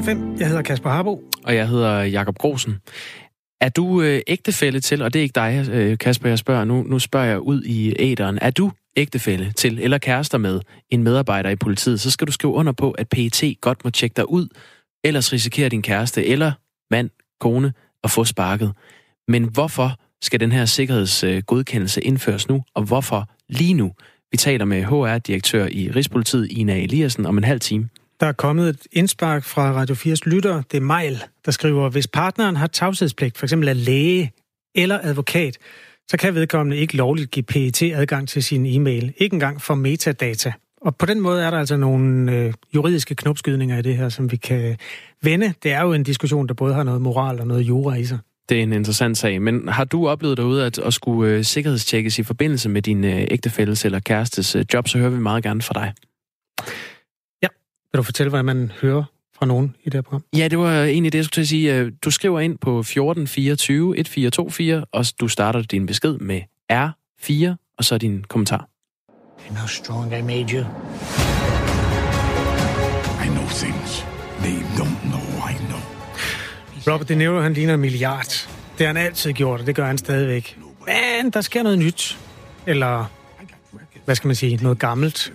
14.05. Jeg hedder Kasper Harbo. Og jeg hedder Jakob Grosen. Er du øh, ægtefælde til, og det er ikke dig, øh, Kasper, jeg spørger, nu, nu spørger jeg ud i æderen. Er du ægtefælde til eller kærester med en medarbejder i politiet, så skal du skrive under på, at PET godt må tjekke dig ud, ellers risikerer din kæreste eller mand, kone at få sparket. Men hvorfor skal den her sikkerhedsgodkendelse øh, indføres nu, og hvorfor lige nu? Vi taler med HR-direktør i Rigspolitiet, Ina Eliassen, om en halv time. Der er kommet et indspark fra Radio 4's lytter. Det er Mejl, der skriver, hvis partneren har tavshedspligt, f.eks. er læge eller advokat, så kan vedkommende ikke lovligt give PET adgang til sin e-mail. Ikke engang for metadata. Og på den måde er der altså nogle øh, juridiske knopskydninger i det her, som vi kan vende. Det er jo en diskussion, der både har noget moral og noget jura i sig. Det er en interessant sag, men har du oplevet derude at, at skulle øh, sikkerhedstjekkes i forbindelse med din øh, ægtefælles eller kærestes øh, job, så hører vi meget gerne fra dig. Vil du fortælle, hvad man hører fra nogen i det her program? Ja, det var egentlig det, jeg skulle til at sige. Øh, du skriver ind på 1424 1424, og du starter din besked med R4, og så din kommentar. And how strong I made you. I know things they don't know I know. Robert De Niro, han ligner en milliard. Det har han altid gjort, og det gør han stadigvæk. Men der sker noget nyt. Eller, hvad skal man sige, noget gammelt.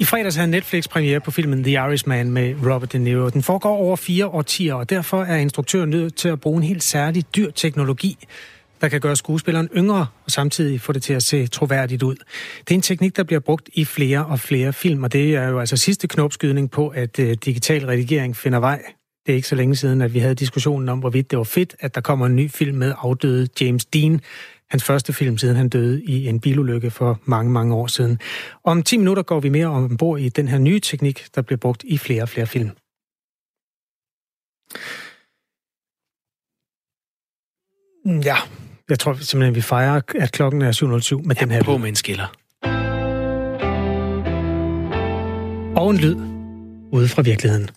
I fredags havde Netflix premiere på filmen The Irishman med Robert De Niro. Den foregår over fire årtier, og derfor er instruktøren nødt til at bruge en helt særlig dyr teknologi, der kan gøre skuespilleren yngre og samtidig få det til at se troværdigt ud. Det er en teknik, der bliver brugt i flere og flere film, og det er jo altså sidste knopskydning på, at øh, digital redigering finder vej. Det er ikke så længe siden, at vi havde diskussionen om, hvorvidt det var fedt, at der kommer en ny film med afdøde James Dean. Hans første film, siden han døde i en bilulykke for mange, mange år siden. Om 10 minutter går vi mere ombord i den her nye teknik, der bliver brugt i flere og flere film. Ja, jeg tror simpelthen, vi fejrer, at klokken er 7.07 med Ja, den her på med en skiller. Og en lyd ude fra virkeligheden.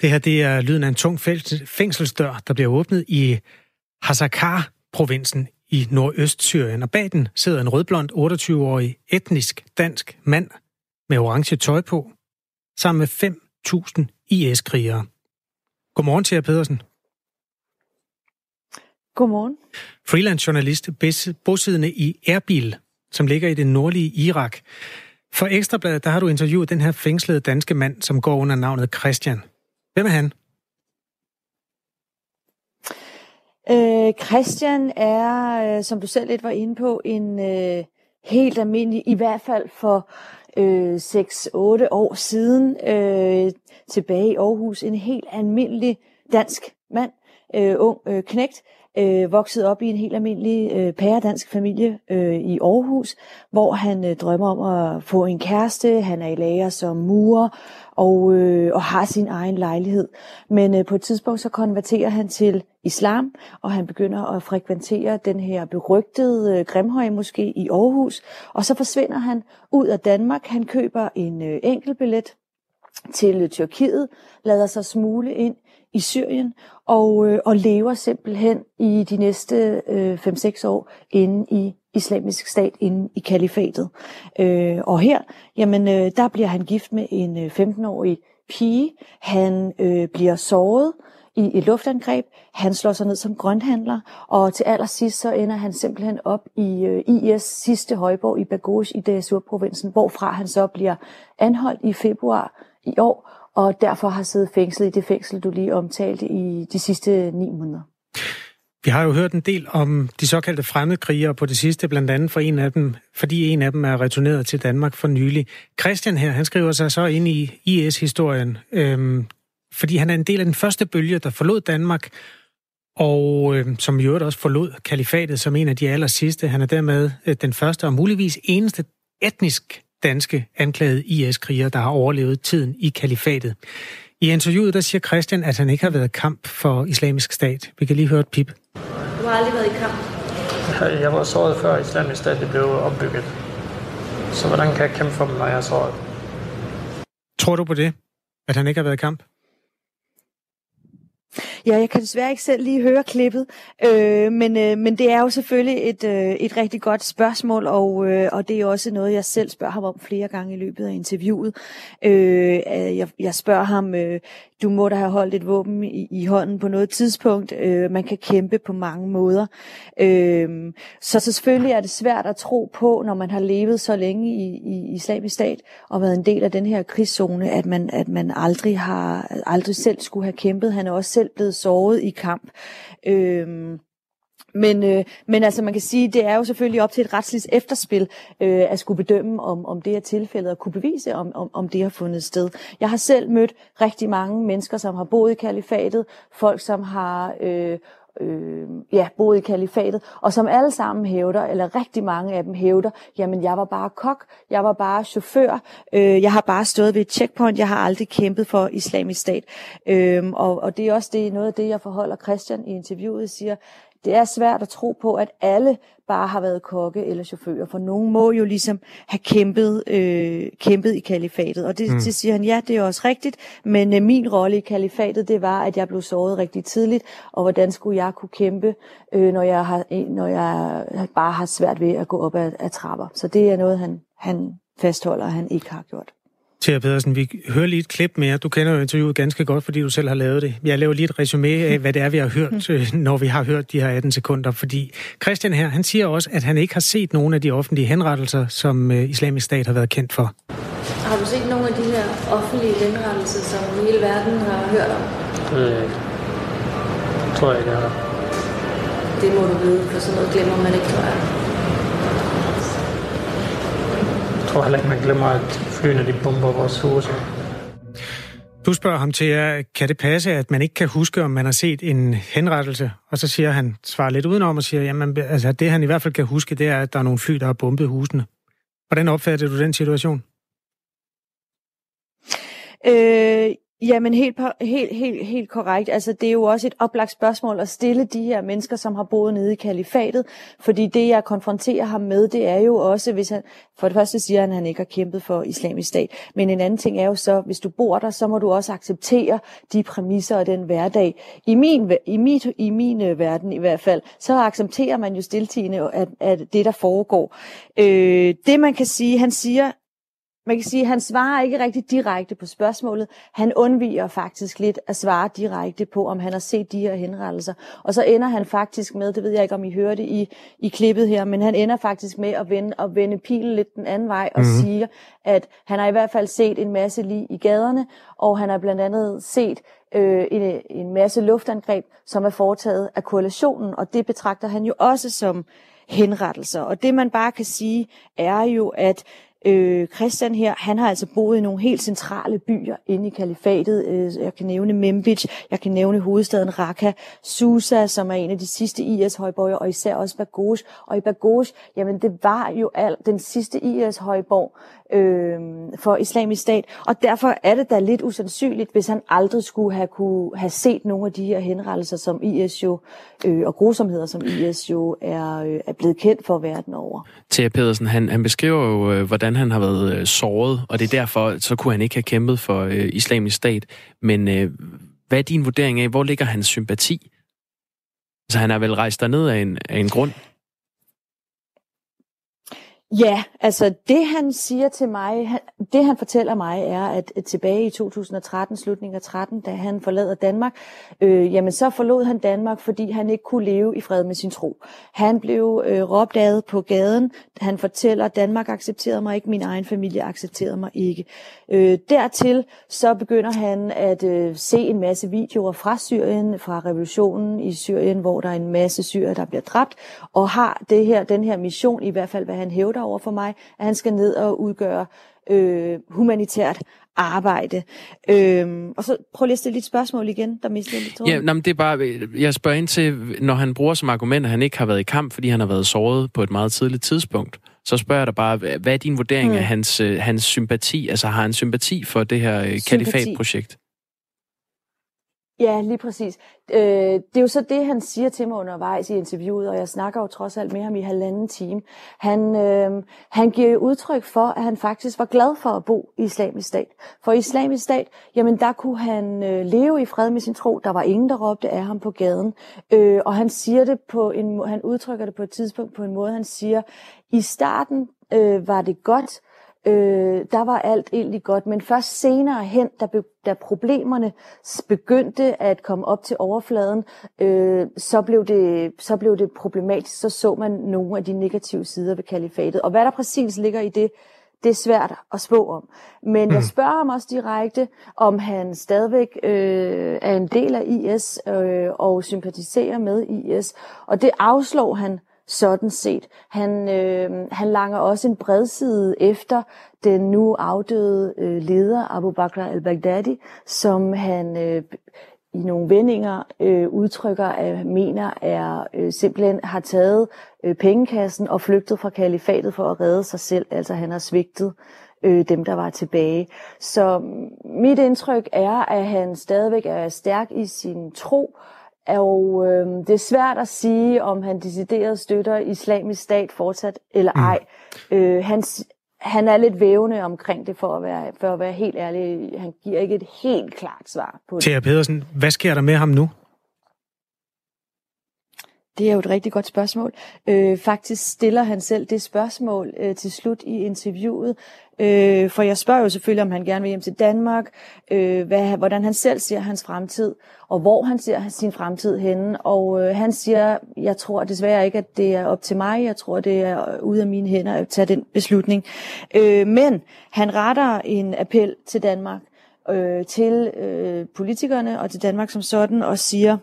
Det her det er lyden af en tung fængselsdør, der bliver åbnet i Hasakar-provinsen i Nordøst-Syrien. Og bag den sidder en rødblond 28-årig etnisk dansk mand med orange tøj på, sammen med 5.000 IS-krigere. Godmorgen til jer, Pedersen. Godmorgen. freelance journalist bosiddende i Erbil, som ligger i det nordlige Irak. For Ekstrabladet, der har du interviewet den her fængslede danske mand, som går under navnet Christian. Hvem er han? Øh, Christian er, øh, som du selv lidt var inde på, en øh, helt almindelig, i hvert fald for øh, 6-8 år siden, øh, tilbage i Aarhus, en helt almindelig dansk mand, øh, ung øh, knægt, øh, vokset op i en helt almindelig øh, pæredansk familie øh, i Aarhus, hvor han øh, drømmer om at få en kæreste, han er i lager som murer, og, øh, og har sin egen lejlighed. Men øh, på et tidspunkt så konverterer han til islam, og han begynder at frekventere den her berygtede øh, Grimhøj måske i Aarhus, og så forsvinder han ud af Danmark. Han køber en øh, enkeltbillet til øh, Tyrkiet, lader sig smule ind i Syrien og, øh, og lever simpelthen i de næste øh, 5-6 år inde i islamisk stat, inde i kalifatet. Øh, og her, jamen, øh, der bliver han gift med en øh, 15-årig pige. Han øh, bliver såret i et luftangreb. Han slår sig ned som grønthandler, og til allersidst så ender han simpelthen op i øh, IS sidste højborg i Baghouz i Dazur-provinsen, hvorfra han så bliver anholdt i februar i år, og derfor har siddet fængslet i det fængsel, du lige omtalte i de sidste ni måneder. Vi har jo hørt en del om de såkaldte fremmedkrigere på det sidste, blandt andet for en af dem, fordi en af dem er returneret til Danmark for nylig. Christian her, han skriver sig så ind i IS-historien, øhm, fordi han er en del af den første bølge, der forlod Danmark, og øh, som i øvrigt også forlod kalifatet som en af de aller sidste. Han er dermed øh, den første og muligvis eneste etnisk danske anklagede IS-kriger, der har overlevet tiden i kalifatet. I interviewet der siger Christian, at han ikke har været kamp for islamisk stat. Vi kan lige høre et pip. Du har aldrig været i kamp? Jeg var såret før islamisk stat det blev opbygget. Så hvordan kan jeg kæmpe for dem, når jeg er såret? Tror du på det, at han ikke har været i kamp? Ja, jeg kan desværre ikke selv lige høre klippet, øh, men, øh, men det er jo selvfølgelig et, øh, et rigtig godt spørgsmål, og, øh, og det er også noget, jeg selv spørger ham om flere gange i løbet af interviewet. Øh, øh, jeg, jeg spørger ham, øh, du må da have holdt et våben i, i hånden på noget tidspunkt. Øh, man kan kæmpe på mange måder. Øh, så, så selvfølgelig er det svært at tro på, når man har levet så længe i, i islamisk stat og været en del af den her krigszone, at man, at man aldrig har aldrig selv skulle have kæmpet. Han er også selv blevet såret i kamp. Øh, men, øh, men altså man kan sige, det er jo selvfølgelig op til et retsligt efterspil øh, at skulle bedømme, om, om det er tilfældet, og kunne bevise, om, om, om det har fundet sted. Jeg har selv mødt rigtig mange mennesker, som har boet i kalifatet, folk, som har øh, øh, ja, boet i kalifatet, og som alle sammen hævder, eller rigtig mange af dem hævder, jamen jeg var bare kok, jeg var bare chauffør, øh, jeg har bare stået ved et checkpoint, jeg har aldrig kæmpet for islamisk stat. Øh, og, og det er også det, noget af det, jeg forholder Christian i interviewet, siger, det er svært at tro på, at alle bare har været kokke eller chauffører, for nogen må jo ligesom have kæmpet, øh, kæmpet i kalifatet. Og det, mm. det siger han, ja, det er også rigtigt, men øh, min rolle i kalifatet, det var, at jeg blev såret rigtig tidligt, og hvordan skulle jeg kunne kæmpe, øh, når, jeg har, når jeg bare har svært ved at gå op ad, ad trapper. Så det er noget, han, han fastholder, at han ikke har gjort. Thea Pedersen, vi hører lige et klip mere. Du kender jo interviewet ganske godt, fordi du selv har lavet det. Jeg laver lige et resume af, hvad det er, vi har hørt, øh, når vi har hørt de her 18 sekunder. Fordi Christian her, han siger også, at han ikke har set nogen af de offentlige henrettelser, som øh, islamisk stat har været kendt for. Har du set nogle af de her offentlige henrettelser, som hele verden har hørt om? Det tror jeg ikke, jeg har. Det må du vide, for sådan noget glemmer man ikke, tror jeg. Jeg tror heller ikke, man glemmer, at flyene de bomber vores huse. Du spørger ham til, kan det passe, at man ikke kan huske, om man har set en henrettelse? Og så siger han, svarer lidt udenom og siger, jamen altså, det han i hvert fald kan huske, det er, at der er nogle fly, der har bombet husene. Hvordan opfatter du den situation? Øh, Jamen helt, helt, helt, helt korrekt. Altså det er jo også et oplagt spørgsmål at stille de her mennesker, som har boet nede i kalifatet. Fordi det, jeg konfronterer ham med, det er jo også, hvis han, for det første siger han, at han ikke har kæmpet for islamisk stat. Men en anden ting er jo så, hvis du bor der, så må du også acceptere de præmisser og den hverdag. I min, i mit, i min øh, verden i hvert fald, så accepterer man jo stiltigende, at, at det der foregår. Øh, det man kan sige, han siger, man kan sige, at han svarer ikke rigtig direkte på spørgsmålet. Han undviger faktisk lidt at svare direkte på, om han har set de her henrettelser. Og så ender han faktisk med, det ved jeg ikke, om I hørte i, i klippet her, men han ender faktisk med at vende, at vende pilen lidt den anden vej og mm-hmm. siger, at han har i hvert fald set en masse lige i gaderne, og han har blandt andet set øh, en, en masse luftangreb, som er foretaget af koalitionen, og det betragter han jo også som henrettelser. Og det man bare kan sige, er jo, at Øh, Christian her, han har altså boet i nogle helt centrale byer inde i kalifatet. Øh, jeg kan nævne Memphis, jeg kan nævne hovedstaden Raqqa, Susa, som er en af de sidste IS-højborger, og især også Bagosh. Og i Bagos, jamen det var jo al, den sidste IS-højborg øh, for islamisk stat. Og derfor er det da lidt usandsynligt, hvis han aldrig skulle have, kunne have set nogle af de her henrettelser, som IS jo, øh, og grusomheder, som IS jo er, øh, er blevet kendt for verden over. Thea Pedersen, han, han beskriver jo, øh, hvordan han har været øh, såret, og det er derfor, så kunne han ikke have kæmpet for øh, islamisk stat. Men øh, hvad er din vurdering af, hvor ligger hans sympati? Så han er vel rejst derned af en, af en grund? Ja, altså det han siger til mig, det han fortæller mig er, at, tilbage i 2013, slutningen af 13, da han forlader Danmark, øh, jamen så forlod han Danmark, fordi han ikke kunne leve i fred med sin tro. Han blev øh, råbt på gaden. Han fortæller, at Danmark accepterede mig ikke, min egen familie accepterede mig ikke. Øh, dertil så begynder han at øh, se en masse videoer fra Syrien, fra revolutionen i Syrien, hvor der er en masse syrer, der bliver dræbt, og har det her, den her mission, i hvert fald hvad han hævder over for mig, at han skal ned og udgøre øh, humanitært arbejde. Øhm, og så prøv lige at stille lidt spørgsmål igen, der mistede jeg lidt Ja, nej, men det er bare, jeg spørger ind til, når han bruger som argument, at han ikke har været i kamp, fordi han har været såret på et meget tidligt tidspunkt, så spørger jeg dig bare, hvad er din vurdering hmm. af hans, øh, hans sympati? Altså har han sympati for det her øh, kalifatprojekt? Ja, lige præcis. Øh, det er jo så det, han siger til mig undervejs i interviewet, og jeg snakker jo trods alt med ham i halvanden time. Han, øh, han giver jo udtryk for, at han faktisk var glad for at bo i islamisk stat. For i islamisk stat, jamen der kunne han øh, leve i fred med sin tro. Der var ingen, der råbte af ham på gaden. Øh, og han siger det på en, han udtrykker det på et tidspunkt på en måde, han siger, i starten øh, var det godt, øh, der var alt egentlig godt, men først senere hen, da, be, da problemerne begyndte at komme op til overfladen, øh, så, blev det, så blev det problematisk. Så så man nogle af de negative sider ved kalifatet. Og hvad der præcis ligger i det, det er svært at spå om. Men jeg spørger ham også direkte, om han stadigvæk øh, er en del af IS øh, og sympatiserer med IS. Og det afslår han sådan set. Han, øh, han langer også en bredside efter den nu afdøde øh, leder Abu Bakr al-Baghdadi, som han øh, i nogle vendinger øh, udtrykker, at mener er øh, simpelthen har taget øh, pengekassen og flygtet fra kalifatet for at redde sig selv. Altså han har svigtet øh, dem, der var tilbage. Så mit indtryk er, at han stadigvæk er stærk i sin tro, og øh, det er svært at sige, om han decideret støtter islamisk stat fortsat eller mm. ej. Mm. Øh, han, han er lidt vævende omkring det, for at, være, for at være helt ærlig. Han giver ikke et helt klart svar på det. Thea Pedersen, hvad sker der med ham nu? Det er jo et rigtig godt spørgsmål. Øh, faktisk stiller han selv det spørgsmål øh, til slut i interviewet. Øh, for jeg spørger jo selvfølgelig, om han gerne vil hjem til Danmark, øh, hvad, hvordan han selv ser hans fremtid, og hvor han ser sin fremtid henne. Og øh, han siger, jeg tror desværre ikke, at det er op til mig. Jeg tror, det er ude af mine hænder at tage den beslutning. Øh, men han retter en appel til Danmark, øh, til øh, politikerne og til Danmark som sådan, og siger,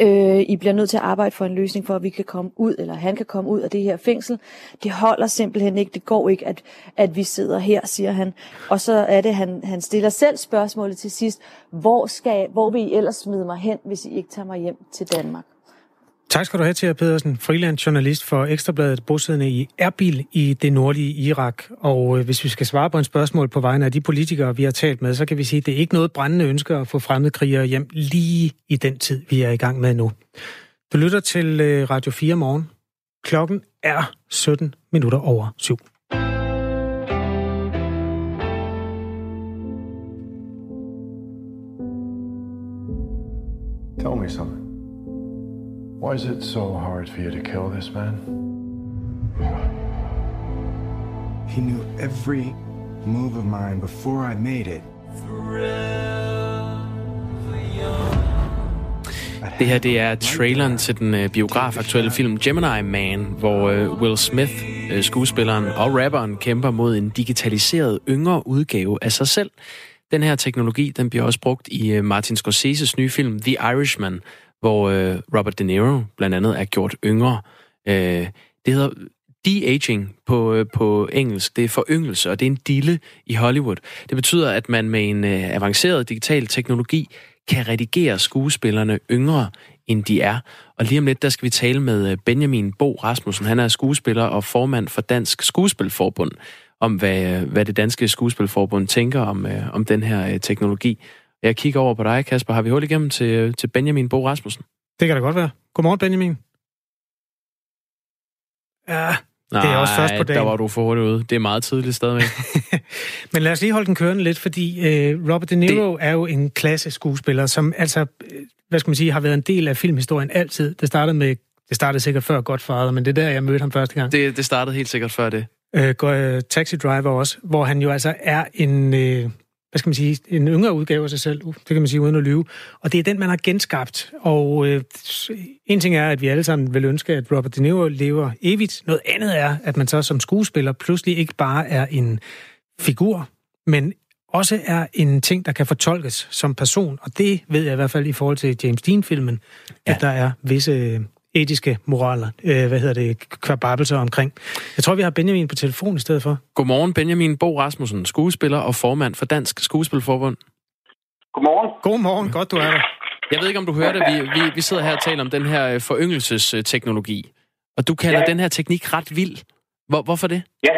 Øh, I bliver nødt til at arbejde for en løsning for, at vi kan komme ud, eller han kan komme ud af det her fængsel. Det holder simpelthen ikke. Det går ikke, at, at vi sidder her, siger han. Og så er det, han, han stiller selv spørgsmålet til sidst. Hvor, skal, hvor vil I ellers smide mig hen, hvis I ikke tager mig hjem til Danmark? Tak skal du have, Thea Pedersen, freelance journalist for Ekstrabladet, bosiddende i Erbil i det nordlige Irak. Og øh, hvis vi skal svare på en spørgsmål på vegne af de politikere, vi har talt med, så kan vi sige, at det er ikke noget brændende ønske at få fremmedkrigere hjem lige i den tid, vi er i gang med nu. Du lytter til øh, Radio 4 morgen. Klokken er 17 minutter over syv. Why is it so hard for you to kill this man? He knew every move of mine before I made it. Det her det er traileren til den uh, biografaktuelle film Gemini Man, hvor uh, Will Smith, uh, skuespilleren og rapperen, kæmper mod en digitaliseret yngre udgave af sig selv. Den her teknologi den bliver også brugt i uh, Martin Scorseses nye film The Irishman, hvor øh, Robert De Niro blandt andet er gjort yngre. Øh, det hedder de-aging på, øh, på engelsk. Det er foryngelse, og det er en dille i Hollywood. Det betyder, at man med en øh, avanceret digital teknologi kan redigere skuespillerne yngre, end de er. Og lige om lidt, der skal vi tale med øh, Benjamin Bo Rasmussen. Han er skuespiller og formand for Dansk Skuespilforbund, om hvad, øh, hvad det danske skuespilforbund tænker om, øh, om den her øh, teknologi. Jeg kigger over på dig, Kasper. Har vi hul igennem til, til Benjamin Bo Rasmussen? Det kan da godt være. Godmorgen, Benjamin. Ja, Nej, det er også først på dagen. der var du for hurtigt ude. Det er meget tidligt stadigvæk. Men lad os lige holde den kørende lidt, fordi øh, Robert De Niro det... er jo en klasse skuespiller, som altså, øh, hvad skal man sige, har været en del af filmhistorien altid. Det startede med, det startede sikkert før Godfather, men det er der, jeg mødte ham første gang. Det, det startede helt sikkert før det. Øh, uh, Taxi Driver også, hvor han jo altså er en, øh, hvad skal man sige, en yngre udgave af sig selv, det kan man sige uden at lyve. Og det er den, man har genskabt. Og øh, en ting er, at vi alle sammen vil ønske, at Robert De Niro lever evigt. Noget andet er, at man så som skuespiller pludselig ikke bare er en figur, men også er en ting, der kan fortolkes som person. Og det ved jeg i hvert fald i forhold til James Dean-filmen, ja. at der er visse etiske moraler, øh, hvad hedder det, kvababelser omkring. Jeg tror, vi har Benjamin på telefon i stedet for. Godmorgen, Benjamin Bo Rasmussen, skuespiller og formand for Dansk Skuespilforbund. Godmorgen. Godmorgen, godt du er der. Jeg ved ikke, om du hørte, vi, vi, vi sidder her og taler om den her øh, foryngelsesteknologi, og du kalder ja. den her teknik ret vild. Hvor, hvorfor det? Ja,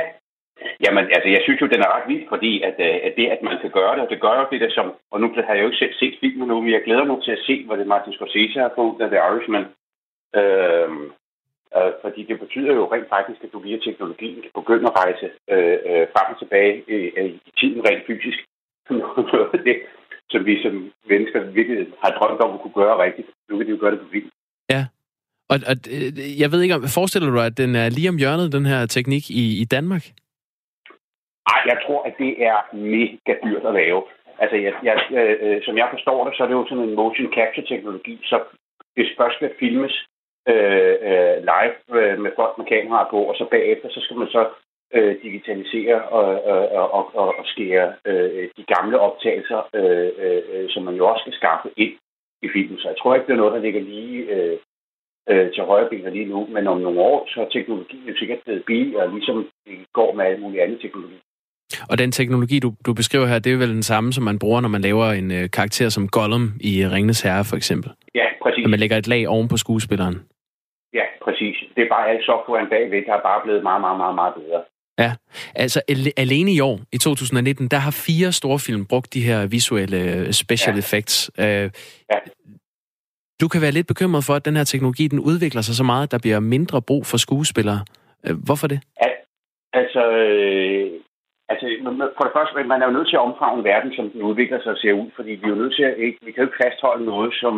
Jamen, altså, jeg synes jo, den er ret vild, fordi at, øh, at det, at man kan gøre det, og det gør jo det der som... Og nu har jeg jo ikke selv set filmen nu, men jeg glæder mig til at se, hvad det Martin Scorsese har fået ud af The Irishman. Øh, øh, fordi det betyder jo rent faktisk, at du via teknologien kan begynde at rejse øh, øh, frem og tilbage øh, i tiden rent fysisk. Noget af det, som vi som mennesker virkelig har drømt om at kunne gøre rigtigt. Nu kan de jo gøre det på film. Ja, og, og jeg ved ikke, om forestiller du dig, at den er lige om hjørnet, den her teknik i, i Danmark? Nej, jeg tror, at det er mega dyrt at lave. Altså, jeg, jeg, øh, som jeg forstår det, så er det jo sådan en motion capture-teknologi, så det først skal filmes øh, øh, live øh, med folk med kameraer på, og så bagefter, så skal man så øh, digitalisere og, og, og, og, og skære øh, de gamle optagelser, øh, øh, som man jo også skal skaffe ind i filmen. Så jeg tror ikke, det er noget, der ligger lige øh, øh, til højre benet lige nu, men om nogle år, så er teknologien jo sikkert blevet billigere, ligesom det går med alt muligt andet teknologi. Og den teknologi, du, du beskriver her, det er vel den samme, som man bruger, når man laver en øh, karakter som Gollum i Ringnes Herre, for eksempel? Ja, præcis. Når man lægger et lag oven på skuespilleren? Ja, præcis. Det er bare alt softwaren bagved, der er bare blevet meget, meget, meget, meget bedre. Ja, altså alene i år, i 2019, der har fire store film brugt de her visuelle øh, special ja. effects. Øh, ja. Du kan være lidt bekymret for, at den her teknologi, den udvikler sig så meget, at der bliver mindre brug for skuespillere. Øh, hvorfor det? Al- altså, øh, altså, for det første, man er jo nødt til at omfavne verden, som den udvikler sig og ser ud, fordi vi er jo nødt til at ikke, vi kan jo ikke fastholde noget, som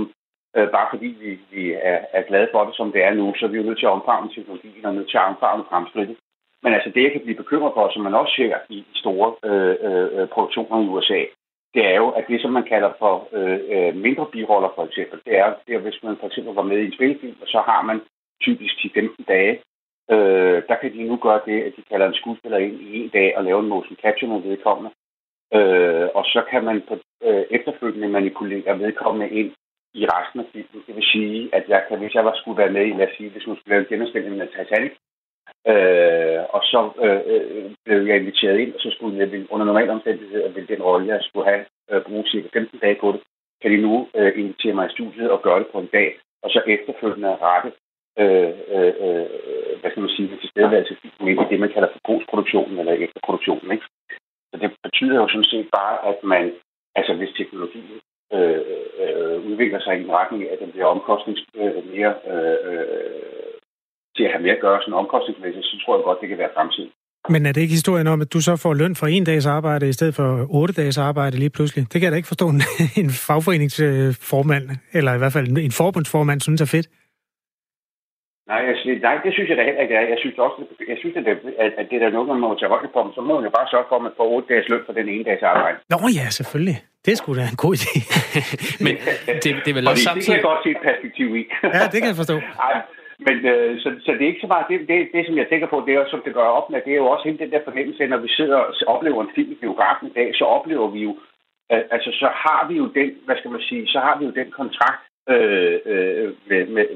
øh, bare fordi vi, vi er, er glade for det, som det er nu, så er vi jo nødt til at omfavne teknologien og nødt til at omfavne fremskridtet. Men altså det, jeg kan blive bekymret for, som man også ser i store øh, øh, produktioner i USA, det er jo, at det, som man kalder for øh, øh, mindre biroller, for eksempel, det er, det er, hvis man for eksempel var med i en spilfilm, og så har man typisk 10-15 dage, øh, der kan de nu gøre det, at de kalder en skuespiller ind i en dag og lave en motion capture med vedkommende. Øh, og så kan man på, øh, efterfølgende manipulere vedkommende ind i resten af filmen. Det vil sige, at jeg kan, hvis jeg var skulle være med i, lad os sige, hvis hun skulle lave en genopstilling med Titanic, Øh, og så øh, øh, blev jeg inviteret ind, og så skulle jeg under normale omstændigheder, vil den rolle, jeg skulle have, øh, bruge cirka 15 dage på det, kan de nu øh, invitere mig i studiet og gøre det på en dag, og så efterfølgende rette, øh, øh, øh hvad skal man sige, til stedværelse i det, man kalder for postproduktionen eller efterproduktionen. Ikke? Så det betyder jo sådan set bare, at man, altså hvis teknologien øh, øh, udvikler sig i en retning af, at den bliver omkostnings øh, mere øh, øh, til at have mere at gøre sådan omkostningsmæssigt, så tror jeg godt, det kan være fremtiden. Men er det ikke historien om, at du så får løn for en dags arbejde i stedet for otte dages arbejde lige pludselig? Det kan jeg da ikke forstå, en, en fagforeningsformand, eller i hvert fald en forbundsformand, synes er fedt. Nej, jeg, nej, det synes jeg da heller ikke. Jeg synes også, jeg synes, at, det, at det der er noget, man må tage højde på, så må man jo bare sørge for, at man får otte dages løn for den ene dags arbejde. Nå ja, selvfølgelig. Det skulle da en god idé. Men det, det er vel også samtidig... Det kan jeg godt se et perspektiv i. ja, det kan jeg forstå. Ej, men øh, så, så det er ikke så meget, det, det, det som jeg tænker på, det er, som det gør op med, det er jo også hele den der fornemmelse, når vi sidder og oplever en film i biografen i dag, så oplever vi jo, øh, altså så har vi jo den, hvad skal man sige, så har vi jo den kontrakt øh, øh, med, med,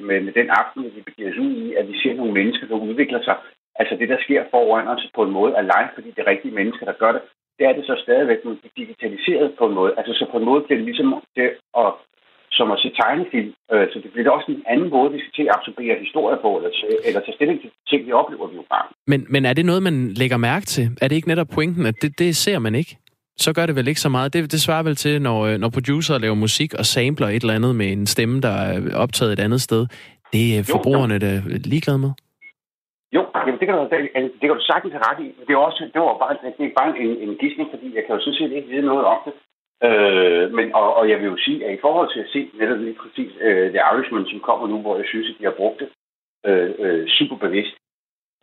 med, med den aften, vi begiver os ud i, at vi ser nogle mennesker, der udvikler sig. Altså det, der sker foran os på en måde er live, fordi det er rigtige mennesker, der gør det. Det er det så stadigvæk digitaliseret på en måde. Altså så på en måde bliver det ligesom det at som at se tegnefilm. Øh, så det bliver også en anden måde, vi skal til at absorbere historier på, eller, eller tage stilling til ting, vi oplever i bare. Men, men er det noget, man lægger mærke til? Er det ikke netop pointen, at det, det ser man ikke? Så gør det vel ikke så meget. Det, det svarer vel til, når, øh, når producer laver musik og sampler et eller andet med en stemme, der er optaget et andet sted. Det er forbrugerne da ligeglade med. Jo, jamen det, kan du, det kan du sagtens have ret i. Det er, også, det var bare, det er bare en, en gidsning, fordi jeg kan jo sådan set ikke vide noget om det. Øh, men, og, og jeg vil jo sige, at i forhold til at se netop lige præcis uh, The Irishman, som kommer nu, hvor jeg synes, at de har brugt det uh, uh, super bevidst,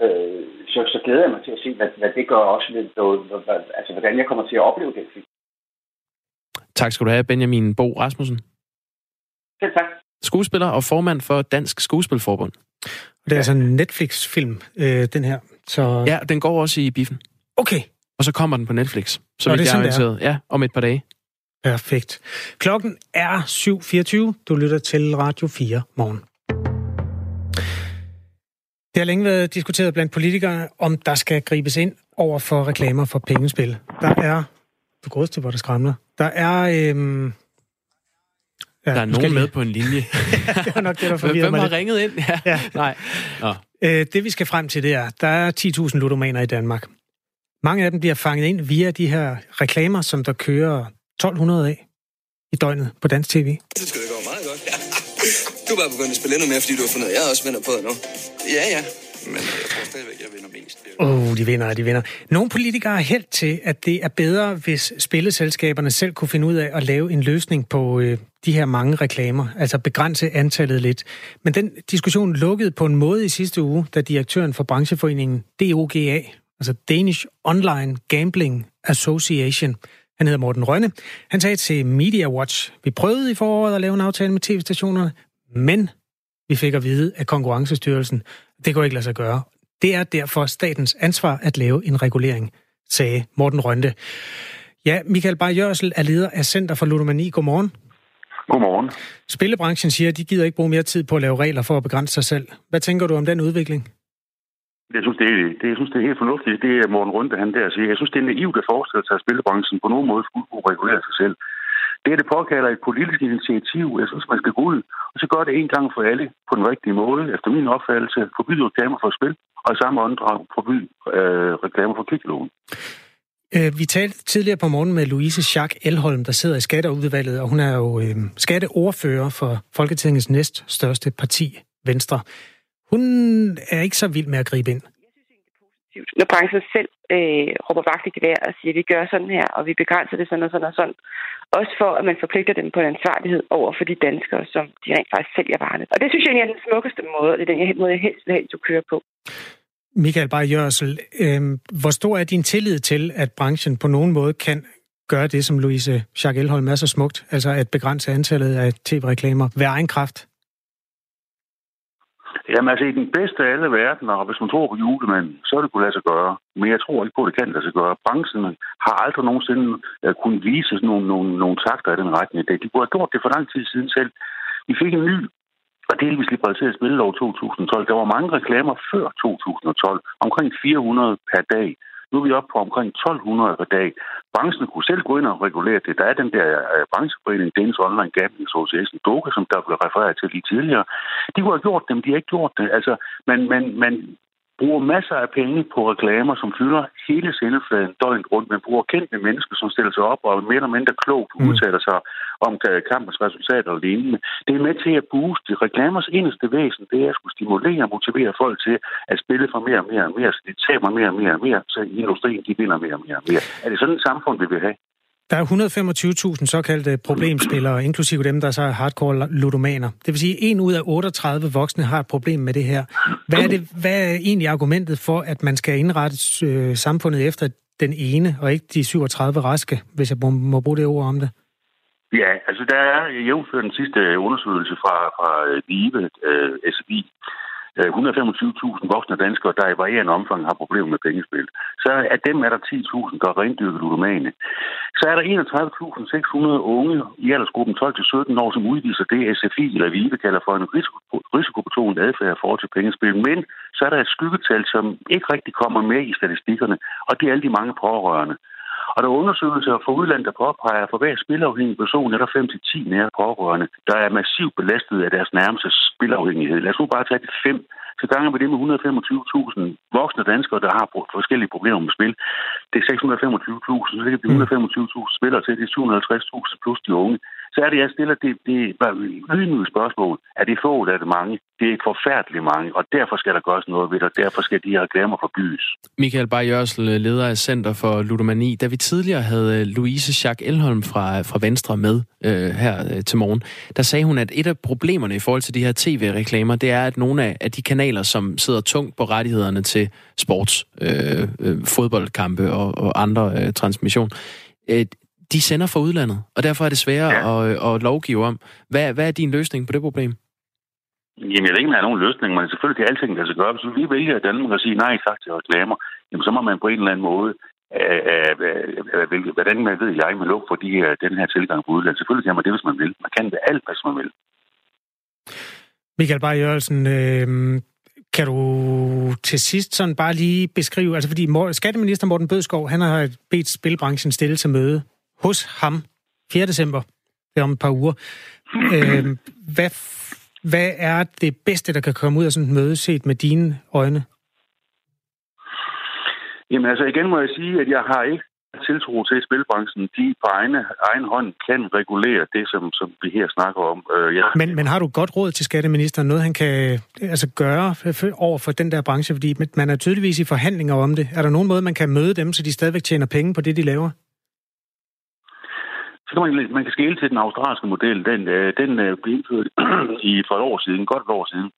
uh, så, så glæder jeg mig til at se, hvad, hvad det gør også med, altså hvordan jeg kommer til at opleve den film. Tak skal du have, Benjamin Bo Rasmussen. Selv tak. Skuespiller og formand for Dansk Skuespilforbund. Det er altså en Netflix-film, øh, den her. Så... Ja, den går også i biffen. Okay. Og så kommer den på Netflix, så Nå, vi er orienteret. Ja, om et par dage. Perfekt. Klokken er 7.24. Du lytter til Radio 4 morgen. Det har længe været diskuteret blandt politikere, om der skal gribes ind over for reklamer for pengespil. Der er... Du til, hvor der skræmmer. Der er... Øhm, Ja, der er nogen med på en linje. det var nok det, der forvirrede Hvem har ringet ind? Ja. ja. Nej. Nå. Øh, det vi skal frem til, det er, der er 10.000 ludomaner i Danmark. Mange af dem bliver fanget ind via de her reklamer, som der kører 1200 af i døgnet på dansk tv. Det skal det gå meget. Du er bare begyndt at spille endnu mere, fordi du har fundet, at jeg også vinder på det nu. Ja, ja. Men jeg tror stadigvæk, jeg vinder mest. Åh, oh, de vinder, de vinder. Nogle politikere har held til, at det er bedre, hvis spilleselskaberne selv kunne finde ud af at lave en løsning på øh, de her mange reklamer, altså begrænse antallet lidt. Men den diskussion lukkede på en måde i sidste uge, da direktøren for brancheforeningen DOGA, altså Danish Online Gambling Association, han hedder Morten Rønne, han sagde til Media Watch, vi prøvede i foråret at lave en aftale med tv-stationerne, men vi fik at vide af Konkurrencestyrelsen, det kunne ikke lade sig gøre. Det er derfor statens ansvar at lave en regulering, sagde Morten Rønne. Ja, Michael Bay Jørsel er leder af Center for Ludomani. Godmorgen. Godmorgen. Spillebranchen siger, at de gider ikke bruge mere tid på at lave regler for at begrænse sig selv. Hvad tænker du om den udvikling? Jeg synes, det er, det, jeg synes, det er helt fornuftigt. Det er Morten Runde, han der siger. Jeg synes, det er naivt at forestille sig, at spillebranchen på nogen måde skulle kunne regulere sig selv. Det, det påkalder et politisk initiativ. Jeg synes, man skal gå ud og så gør det en gang for alle på den rigtige måde. Efter min opfattelse, forbyde reklamer for spil, og i samme åndedrag forbyde øh, reklamer for kviklån. Øh, vi talte tidligere på morgen med Louise Schack Elholm, der sidder i Skatteudvalget, og hun er jo øh, skatteordfører for Folketingets næststørste parti, Venstre. Hun er ikke så vild med at gribe ind. Når branchen selv øh, råber vagt i gevær og siger, at vi gør sådan her, og vi begrænser det sådan og sådan og sådan. Også for, at man forpligter dem på en ansvarlighed over for de danskere, som de rent faktisk sælger varerne. Og det synes jeg er den smukkeste måde, og det er den måde, jeg helst vil have, du kører på. Michael Bay Jørsel, øh, hvor stor er din tillid til, at branchen på nogen måde kan gøre det, som Louise Jacques Elholm er så smukt, altså at begrænse antallet af tv-reklamer ved egen kraft? Jamen altså, i den bedste af alle verdener, og hvis man tror på julemanden, så er det kunne lade sig gøre. Men jeg tror ikke på, at det kan lade sig gøre. Branchen har aldrig nogensinde uh, kunnet vise sådan nogle, nogle, nogle takter i den retning. De kunne have gjort det for lang tid siden selv. Vi fik en ny og delvis liberaliseret spillelov 2012. Der var mange reklamer før 2012. Omkring 400 per dag. Nu er vi oppe på omkring 1200 per dag. Branchen kunne selv gå ind og regulere det. Der er den der uh, brancheforening, Danish Online Gambling Association, DOGA, som der blev refereret til lige tidligere. De kunne have gjort det, men de har ikke gjort det. Altså, man, man, man bruger masser af penge på reklamer, som fylder hele sendefladen døgnet rundt. Man bruger kendte mennesker, som stiller sig op og mere eller mindre klogt mm. udtaler sig om kampens resultater og lignende. Det er med til at booste. Reklamers eneste væsen, det er at skulle stimulere og motivere folk til at spille for mere og mere og mere, så de taber mere og mere og mere, så industrien de vinder mere og mere og mere. Er det sådan et samfund, vi vil have? Der er 125.000 såkaldte problemspillere, inklusive dem, der så er hardcore ludomaner. Det vil sige, at en ud af 38 voksne har et problem med det her. Hvad er, det, hvad er egentlig argumentet for, at man skal indrette øh, samfundet efter den ene, og ikke de 37 raske, hvis jeg må, må bruge det ord om det? Ja, altså der er jævnført den sidste undersøgelse fra, fra øh, VIVE, øh, SBI, Øh, 125.000 voksne danskere, der i varierende omfang har problemer med pengespil. Så af dem er der 10.000, der er rendyrket ludomane. Så er der 31.600 unge i aldersgruppen 12-17 år, som udviser det, SFI eller VIVE kalder for en risikobetonet adfærd for til pengespil. Men så er der et skyggetal, som ikke rigtig kommer med i statistikkerne, og det er alle de mange pårørende. Og der er undersøgelser fra udlandet, der påpeger, at for hver spilafhængig person er der 5-10 nære pårørende, der er massivt belastet af deres nærmeste spilafhængighed. Lad os nu bare tage de fem så ganger vi det med 125.000 voksne danskere, der har forskellige problemer med spil. Det er 625.000, så det kan blive 125.000 spillere til, det er 750.000 plus de unge. Så er det, jeg stiller det, det ydmyge spørgsmål. Er det få, eller er det mange? Det er forfærdeligt mange, og derfor skal der gøres noget ved det, og derfor skal de her reklamer forbydes. Michael Bajørsel, leder af Center for Ludomani. Da vi tidligere havde øh, Louise Schack Elholm fra, øh, fra Venstre med øh, her øh, til morgen, der sagde hun, at et af problemerne i forhold til de her tv-reklamer, det er, at nogle af, af de kanaler, som sidder tungt på rettighederne til sports, øh, øh, fodboldkampe og, og andre øh, transmission, øh, de sender fra udlandet, og derfor er det sværere ja. at, at lovgive om. Hvad, hvad er din løsning på det problem? Jamen, jeg ved ikke, om der er nogen løsning, men selvfølgelig kan alting der sig gøre. Hvis vi vælger at Danmark at sige nej tak til reklamer, jamen, så må man på en eller anden måde hvordan man ved jeg med lukke for de her, den her tilgang på udlandet. Selvfølgelig kan man det, hvis man vil. Man kan det alt, hvis man vil. Michael Bay Jørgensen, øh, kan du til sidst sådan bare lige beskrive, altså fordi skatteminister Morten Bødskov, han har bedt spilbranchen stille til møde hos ham 4. december, det er om et par uger. Øh, hvad, hvad er det bedste, der kan komme ud af sådan et møde, set med dine øjne? Jamen altså igen må jeg sige, at jeg har ikke tiltro til, at spilbranchen de på egne, egen hånd kan regulere det, som, som vi her snakker om. Øh, ja. men, men har du godt råd til skatteministeren? Noget, han kan altså, gøre over for den der branche? Fordi man er tydeligvis i forhandlinger om det. Er der nogen måde, man kan møde dem, så de stadigvæk tjener penge på det, de laver? Så kan man, man kan skille til den australske model. Den, øh, den øh, blev indført i for et år siden, godt et år siden.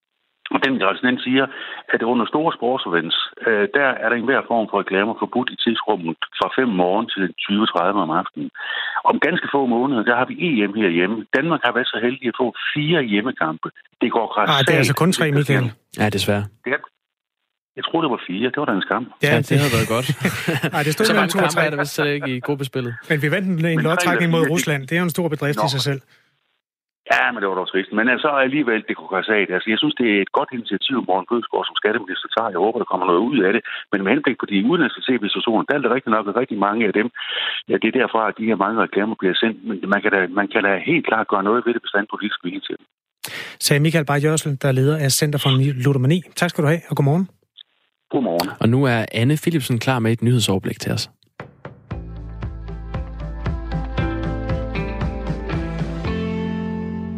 Og den, den siger, at under store sportsevents, øh, der er der enhver form for reklamer forbudt i tidsrummet fra 5 morgen til 20.30 om aftenen. Om ganske få måneder, der har vi EM herhjemme. Danmark har været så heldig at få fire hjemmekampe. Det går kraftigt. Nej, det er altså kun tre, Michael. Ja, desværre. Det er, jeg troede, det var fire. Det var da en skam. Ja, ja det havde været godt. Nej, det stod så mellem to og tre. Så var ikke i gruppespillet. Men vi vandt en, en lodtrækning mod Rusland. Det er jo en stor bedrift Nå. i sig selv. Ja, men det var dog trist. Men altså alligevel, det kunne gøre sagt. Altså, jeg synes, det er et godt initiativ, Morten Bødskov som skatteminister tager. Jeg håber, der kommer noget ud af det. Men med henblik på de udenlandske tv-stationer, der er det rigtig nok, at rigtig mange af dem, ja, det er derfra, at de her mange reklamer bliver sendt. Men man kan da, man kan da helt klart gøre noget ved det, bestand politisk vilje til det. Sagde Michael Bay Jørsel, der er leder af Center for Ludomani. Tak skal du have, og godmorgen. Godmorgen. Og nu er Anne Philipsen klar med et nyhedsoverblik til os.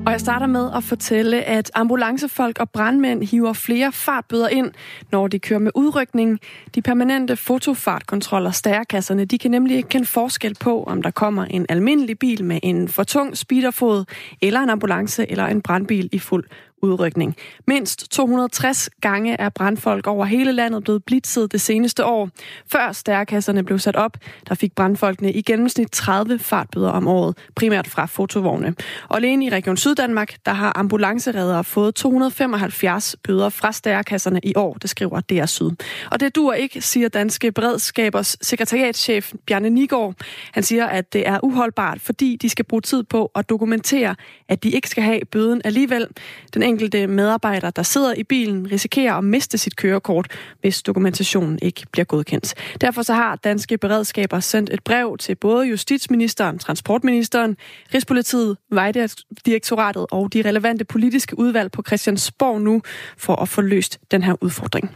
Og jeg starter med at fortælle, at ambulancefolk og brandmænd hiver flere fartbøder ind, når de kører med udrykning. De permanente fotofartkontroller, stærkasserne, de kan nemlig ikke kende forskel på, om der kommer en almindelig bil med en for tung speederfod, eller en ambulance eller en brandbil i fuld udrykning. Mindst 260 gange er brandfolk over hele landet blevet blitzet det seneste år. Før stærkasserne blev sat op, der fik brandfolkene i gennemsnit 30 fartbøder om året, primært fra fotovogne. Og alene i Region Syddanmark, der har ambulanceredere fået 275 bøder fra stærkasserne i år, det skriver DR Syd. Og det dur ikke, siger Danske Beredskabers sekretariatschef Bjarne Nigård. Han siger, at det er uholdbart, fordi de skal bruge tid på at dokumentere, at de ikke skal have bøden alligevel. Den enkelte medarbejder, der sidder i bilen, risikerer at miste sit kørekort, hvis dokumentationen ikke bliver godkendt. Derfor så har danske beredskaber sendt et brev til både justitsministeren, transportministeren, Rigspolitiet, Vejdirektoratet og de relevante politiske udvalg på Christiansborg nu for at få løst den her udfordring.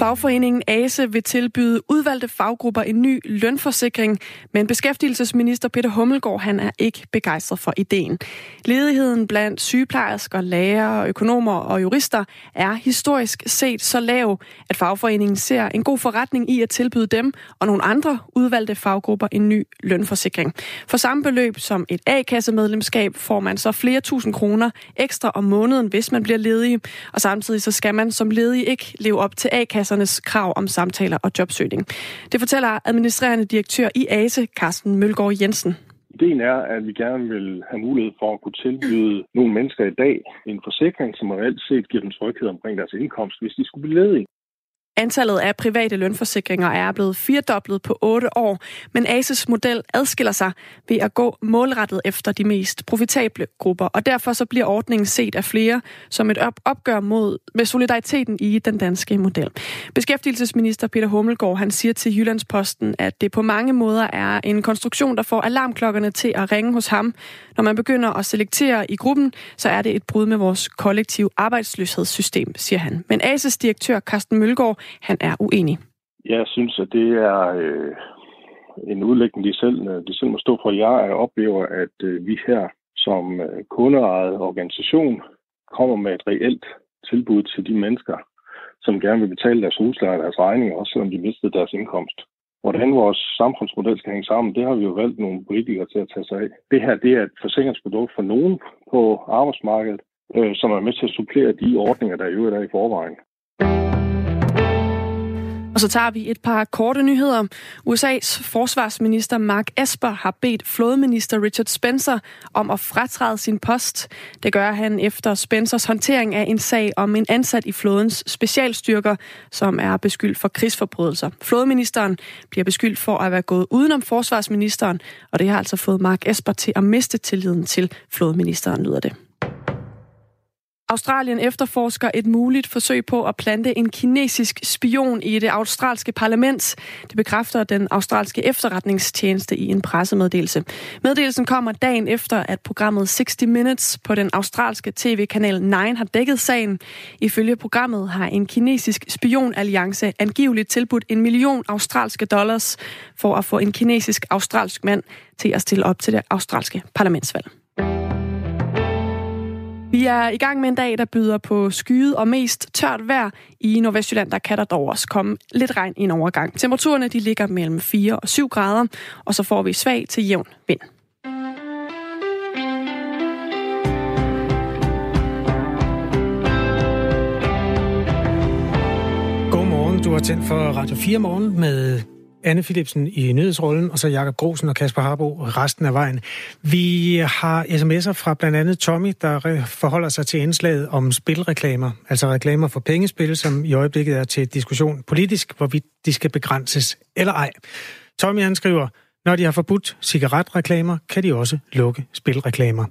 Fagforeningen ASE vil tilbyde udvalgte faggrupper en ny lønforsikring, men beskæftigelsesminister Peter Hummelgaard han er ikke begejstret for ideen. Ledigheden blandt sygeplejersker, lærere, økonomer og jurister er historisk set så lav, at fagforeningen ser en god forretning i at tilbyde dem og nogle andre udvalgte faggrupper en ny lønforsikring. For samme beløb som et A-kassemedlemskab får man så flere tusind kroner ekstra om måneden, hvis man bliver ledig, og samtidig så skal man som ledig ikke leve op til A-kasse kassernes krav om samtaler og jobsøgning. Det fortæller administrerende direktør i ASE, Carsten Mølgaard Jensen. Ideen er, at vi gerne vil have mulighed for at kunne tilbyde nogle mennesker i dag en forsikring, som reelt set giver dem tryghed omkring deres indkomst, hvis de skulle blive ledige. Antallet af private lønforsikringer er blevet firedoblet på 8 år, men ASES model adskiller sig ved at gå målrettet efter de mest profitable grupper, og derfor så bliver ordningen set af flere som et opgør mod, med solidariteten i den danske model. Beskæftigelsesminister Peter Hummelgaard han siger til Jyllandsposten, at det på mange måder er en konstruktion, der får alarmklokkerne til at ringe hos ham. Når man begynder at selektere i gruppen, så er det et brud med vores kollektive arbejdsløshedssystem, siger han. Men ASES direktør Carsten Mølgaard han er uenig. Jeg synes, at det er øh, en udlægning, de selv, øh, de selv må stå for. Jeg oplever, at øh, vi her som øh, kundeejet organisation kommer med et reelt tilbud til de mennesker, som gerne vil betale deres husleje og deres regninger, også selvom de mistede deres indkomst. Hvordan vores samfundsmodel skal hænge sammen, det har vi jo valgt nogle politikere til at tage sig af. Det her det er et forsikringsprodukt for nogen på arbejdsmarkedet, øh, som er med til at supplere de ordninger, der i øvrigt er i forvejen. Og så tager vi et par korte nyheder. USA's forsvarsminister Mark Esper har bedt flådeminister Richard Spencer om at fratræde sin post. Det gør han efter Spencers håndtering af en sag om en ansat i flådens specialstyrker, som er beskyldt for krigsforbrydelser. Flådeministeren bliver beskyldt for at være gået udenom forsvarsministeren, og det har altså fået Mark Esper til at miste tilliden til flådeministeren, lyder det. Australien efterforsker et muligt forsøg på at plante en kinesisk spion i det australske parlament. Det bekræfter den australske efterretningstjeneste i en pressemeddelelse. Meddelelsen kommer dagen efter, at programmet 60 Minutes på den australske tv-kanal 9 har dækket sagen. Ifølge programmet har en kinesisk spionalliance angiveligt tilbudt en million australske dollars for at få en kinesisk-australsk mand til at stille op til det australske parlamentsvalg. Vi er i gang med en dag, der byder på skyet og mest tørt vejr. I Nordvestjylland der kan der dog også komme lidt regn i en overgang. Temperaturerne de ligger mellem 4 og 7 grader, og så får vi svag til jævn vind. Godmorgen. Du har tændt for Radio 4 morgen med Anne Philipsen i nyhedsrollen, og så Jakob Grosen og Kasper Harbo resten af vejen. Vi har sms'er fra blandt andet Tommy, der forholder sig til indslaget om spilreklamer, altså reklamer for pengespil, som i øjeblikket er til diskussion politisk, hvorvidt de skal begrænses eller ej. Tommy han skriver, når de har forbudt cigaretreklamer, kan de også lukke spilreklamer.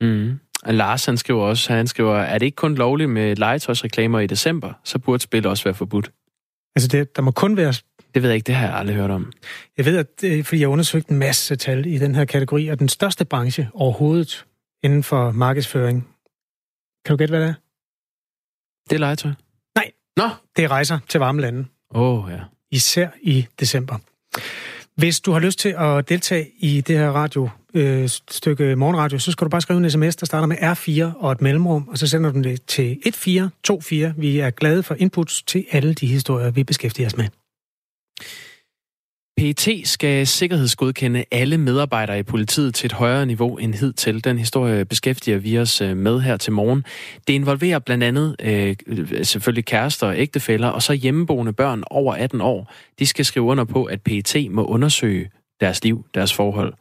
Mm. Lars han skriver også, han skriver, er det ikke kun lovligt med legetøjsreklamer i december, så burde spil også være forbudt. Altså det, der må kun være det ved jeg ikke, det har jeg aldrig hørt om. Jeg ved, at det, fordi jeg har undersøgt en masse tal i den her kategori, og den største branche overhovedet inden for markedsføring. Kan du gætte, hvad det er? Det er legetøj. Nej. Nå. Det er rejser til varme lande. Åh, oh, ja. Især i december. Hvis du har lyst til at deltage i det her radio, øh, stykke morgenradio, så skal du bare skrive en sms, der starter med R4 og et mellemrum, og så sender du det til 1424. Vi er glade for inputs til alle de historier, vi beskæftiger os med. PET skal sikkerhedsgodkende alle medarbejdere i politiet til et højere niveau end hidtil. Den historie beskæftiger vi os øh, med her til morgen. Det involverer blandt andet øh, selvfølgelig kærester og ægtefæller, og så hjemmeboende børn over 18 år. De skal skrive under på, at PET må undersøge deres liv, deres forhold.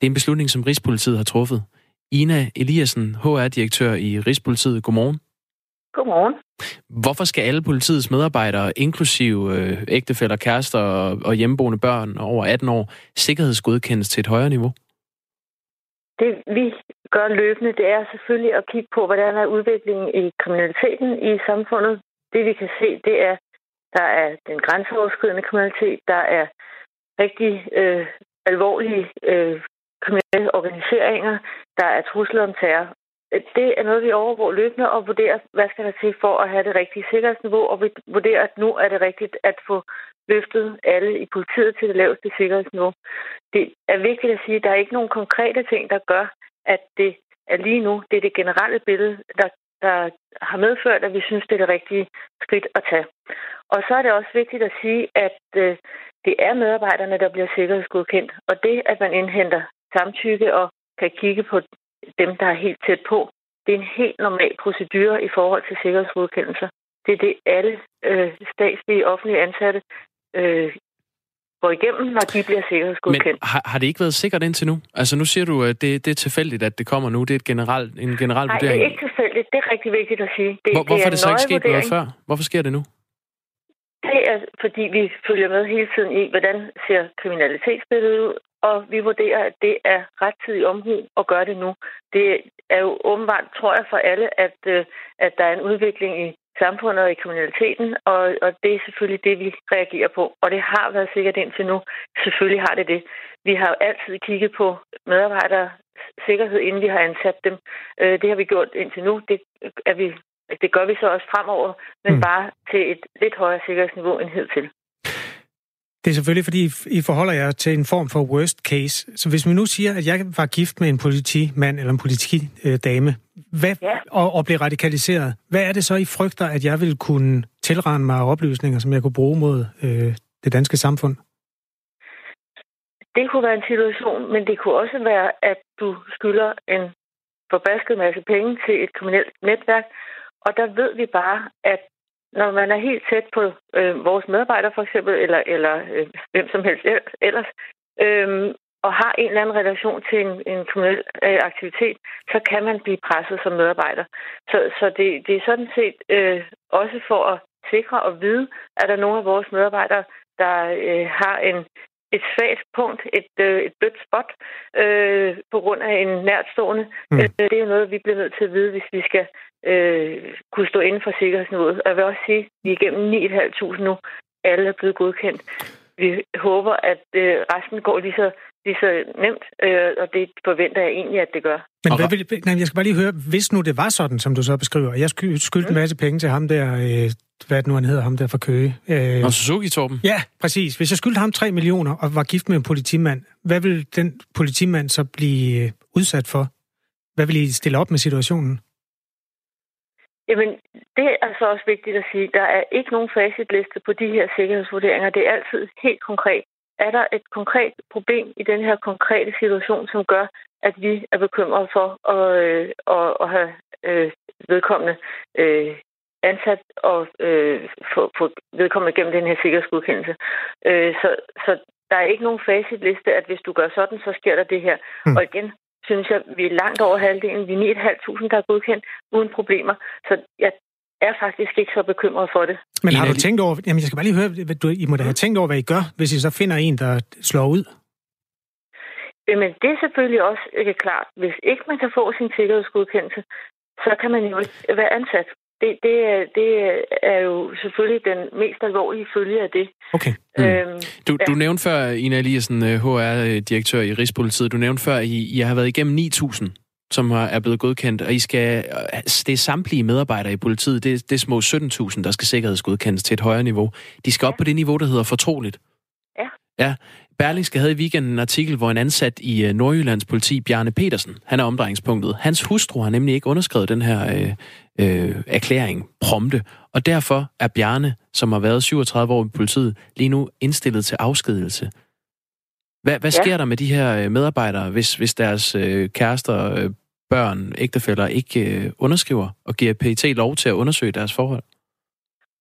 Det er en beslutning, som Rigspolitiet har truffet. Ina Eliassen, HR-direktør i Rigspolitiet. Godmorgen. Godmorgen. Hvorfor skal alle politiets medarbejdere, inklusive øh, ægtefæller, kærester og, og hjemmeboende børn over 18 år, sikkerhedsgodkendes til et højere niveau? Det vi gør løbende, det er selvfølgelig at kigge på, hvordan er udviklingen i kriminaliteten i samfundet. Det vi kan se, det er, der er den grænseoverskridende kriminalitet, der er rigtig øh, alvorlige øh, kriminelle organiseringer, der er trusler om terror det er noget, vi overvåger løbende og vurderer, hvad skal der til for at have det rigtige sikkerhedsniveau, og vi vurderer, at nu er det rigtigt at få løftet alle i politiet til det laveste sikkerhedsniveau. Det er vigtigt at sige, at der er ikke nogen konkrete ting, der gør, at det er lige nu, det er det generelle billede, der, der har medført, at vi synes, det er det rigtige skridt at tage. Og så er det også vigtigt at sige, at øh, det er medarbejderne, der bliver sikkerhedsgodkendt, og det, at man indhenter samtykke og kan kigge på dem, der er helt tæt på. Det er en helt normal procedure i forhold til sikkerhedsgodkendelser. Det er det, alle øh, statslige offentlige ansatte øh, går igennem, når de bliver sikkerhedsgodkendt. Men har, har det ikke været sikkert indtil nu? Altså nu siger du, at det, det er tilfældigt, at det kommer nu. Det er et general, en generel Nej, vurdering. Nej, det er ikke tilfældigt. Det er rigtig vigtigt at sige. Det, Hvor, hvorfor det er det så ikke sket noget før? Hvorfor sker det nu? Det er, fordi vi følger med hele tiden i, hvordan ser kriminalitetsbilledet ud, og vi vurderer, at det er rettidig omhu at gøre det nu. Det er jo åbenbart, tror jeg, for alle, at, øh, at der er en udvikling i samfundet og i kriminaliteten, og, og det er selvfølgelig det, vi reagerer på. Og det har været sikkert indtil nu. Selvfølgelig har det det. Vi har altid kigget på medarbejdere sikkerhed, inden vi har ansat dem. Øh, det har vi gjort indtil nu. Det, er vi, det gør vi så også fremover, men mm. bare til et lidt højere sikkerhedsniveau end hidtil. Det er selvfølgelig, fordi I forholder jer til en form for worst case. Så hvis vi nu siger, at jeg var gift med en politimand eller en politidame hvad, ja. og, og blev radikaliseret, hvad er det så, I frygter, at jeg vil kunne tilrende mig oplysninger, som jeg kunne bruge mod øh, det danske samfund? Det kunne være en situation, men det kunne også være, at du skylder en forbasket masse penge til et kriminelt netværk, og der ved vi bare, at når man er helt tæt på øh, vores medarbejdere for eksempel, eller, eller øh, hvem som helst ellers, øh, og har en eller anden relation til en, en kriminel øh, aktivitet, så kan man blive presset som medarbejder. Så, så det, det er sådan set øh, også for at sikre og vide, at der er nogle af vores medarbejdere, der øh, har en et svagt punkt, et, øh, et blødt spot, øh, på grund af en nærtstående. Mm. Øh, det er jo noget, vi bliver nødt til at vide, hvis vi skal øh, kunne stå inden for sikkerhedsniveauet. Og jeg vil også sige, at vi er igennem 9.500 nu. Alle er blevet godkendt. Vi håber, at øh, resten går lige så, lige så nemt, øh, og det forventer jeg egentlig, at det gør. Men hvad vil, nej, jeg skal bare lige høre, hvis nu det var sådan, som du så beskriver, jeg skyldte mm. en masse penge til ham der, øh, hvad det nu han hedder, ham der fra Køge. Øh, og Suzuki, Torben? Ja, præcis. Hvis jeg skyldte ham 3 millioner og var gift med en politimand, hvad vil den politimand så blive øh, udsat for? Hvad vil I stille op med situationen? Jamen, det er altså også vigtigt at sige. Der er ikke nogen facitliste på de her sikkerhedsvurderinger. Det er altid helt konkret. Er der et konkret problem i den her konkrete situation, som gør, at vi er bekymrede for at, øh, at, at have øh, vedkommende øh, ansat og øh, få, få vedkommende gennem den her sikkerhedsgodkendelse. Øh, så, så der er ikke nogen facitliste, at hvis du gør sådan, så sker der det her. Mm. Og igen, synes jeg, vi er langt over halvdelen. Vi er 9.500, der er godkendt uden problemer. Så jeg er faktisk ikke så bekymret for det. Men har du tænkt over, jamen jeg skal bare lige høre, du, I må da have tænkt over, hvad I gør, hvis I så finder en, der slår ud? Jamen det er selvfølgelig også ikke klart. Hvis ikke man kan få sin sikkerhedsgodkendelse, så kan man jo ikke være ansat det, det, er, det er jo selvfølgelig den mest alvorlige følge af det. Okay. Mm. Øhm, du, ja. du nævnte før, Ina Eliassen, HR-direktør i Rigspolitiet, du nævnte før, at I, I har været igennem 9.000 som er blevet godkendt, og I skal, det er samtlige medarbejdere i politiet, det, det er små 17.000, der skal sikkerhedsgodkendes til et højere niveau. De skal op på det niveau, der hedder fortroligt. Ja. Ja. Berlingske havde i weekenden en artikel, hvor en ansat i øh, Nordjyllands politi, Bjarne Petersen, han er omdrejningspunktet. Hans hustru har nemlig ikke underskrevet den her øh, øh, erklæring prompte, og derfor er Bjarne, som har været 37 år i politiet, lige nu indstillet til afskedelse. Hvad, hvad sker ja. der med de her øh, medarbejdere, hvis, hvis deres øh, kærester, øh, børn, ægtefæller ikke øh, underskriver og giver PET lov til at undersøge deres forhold?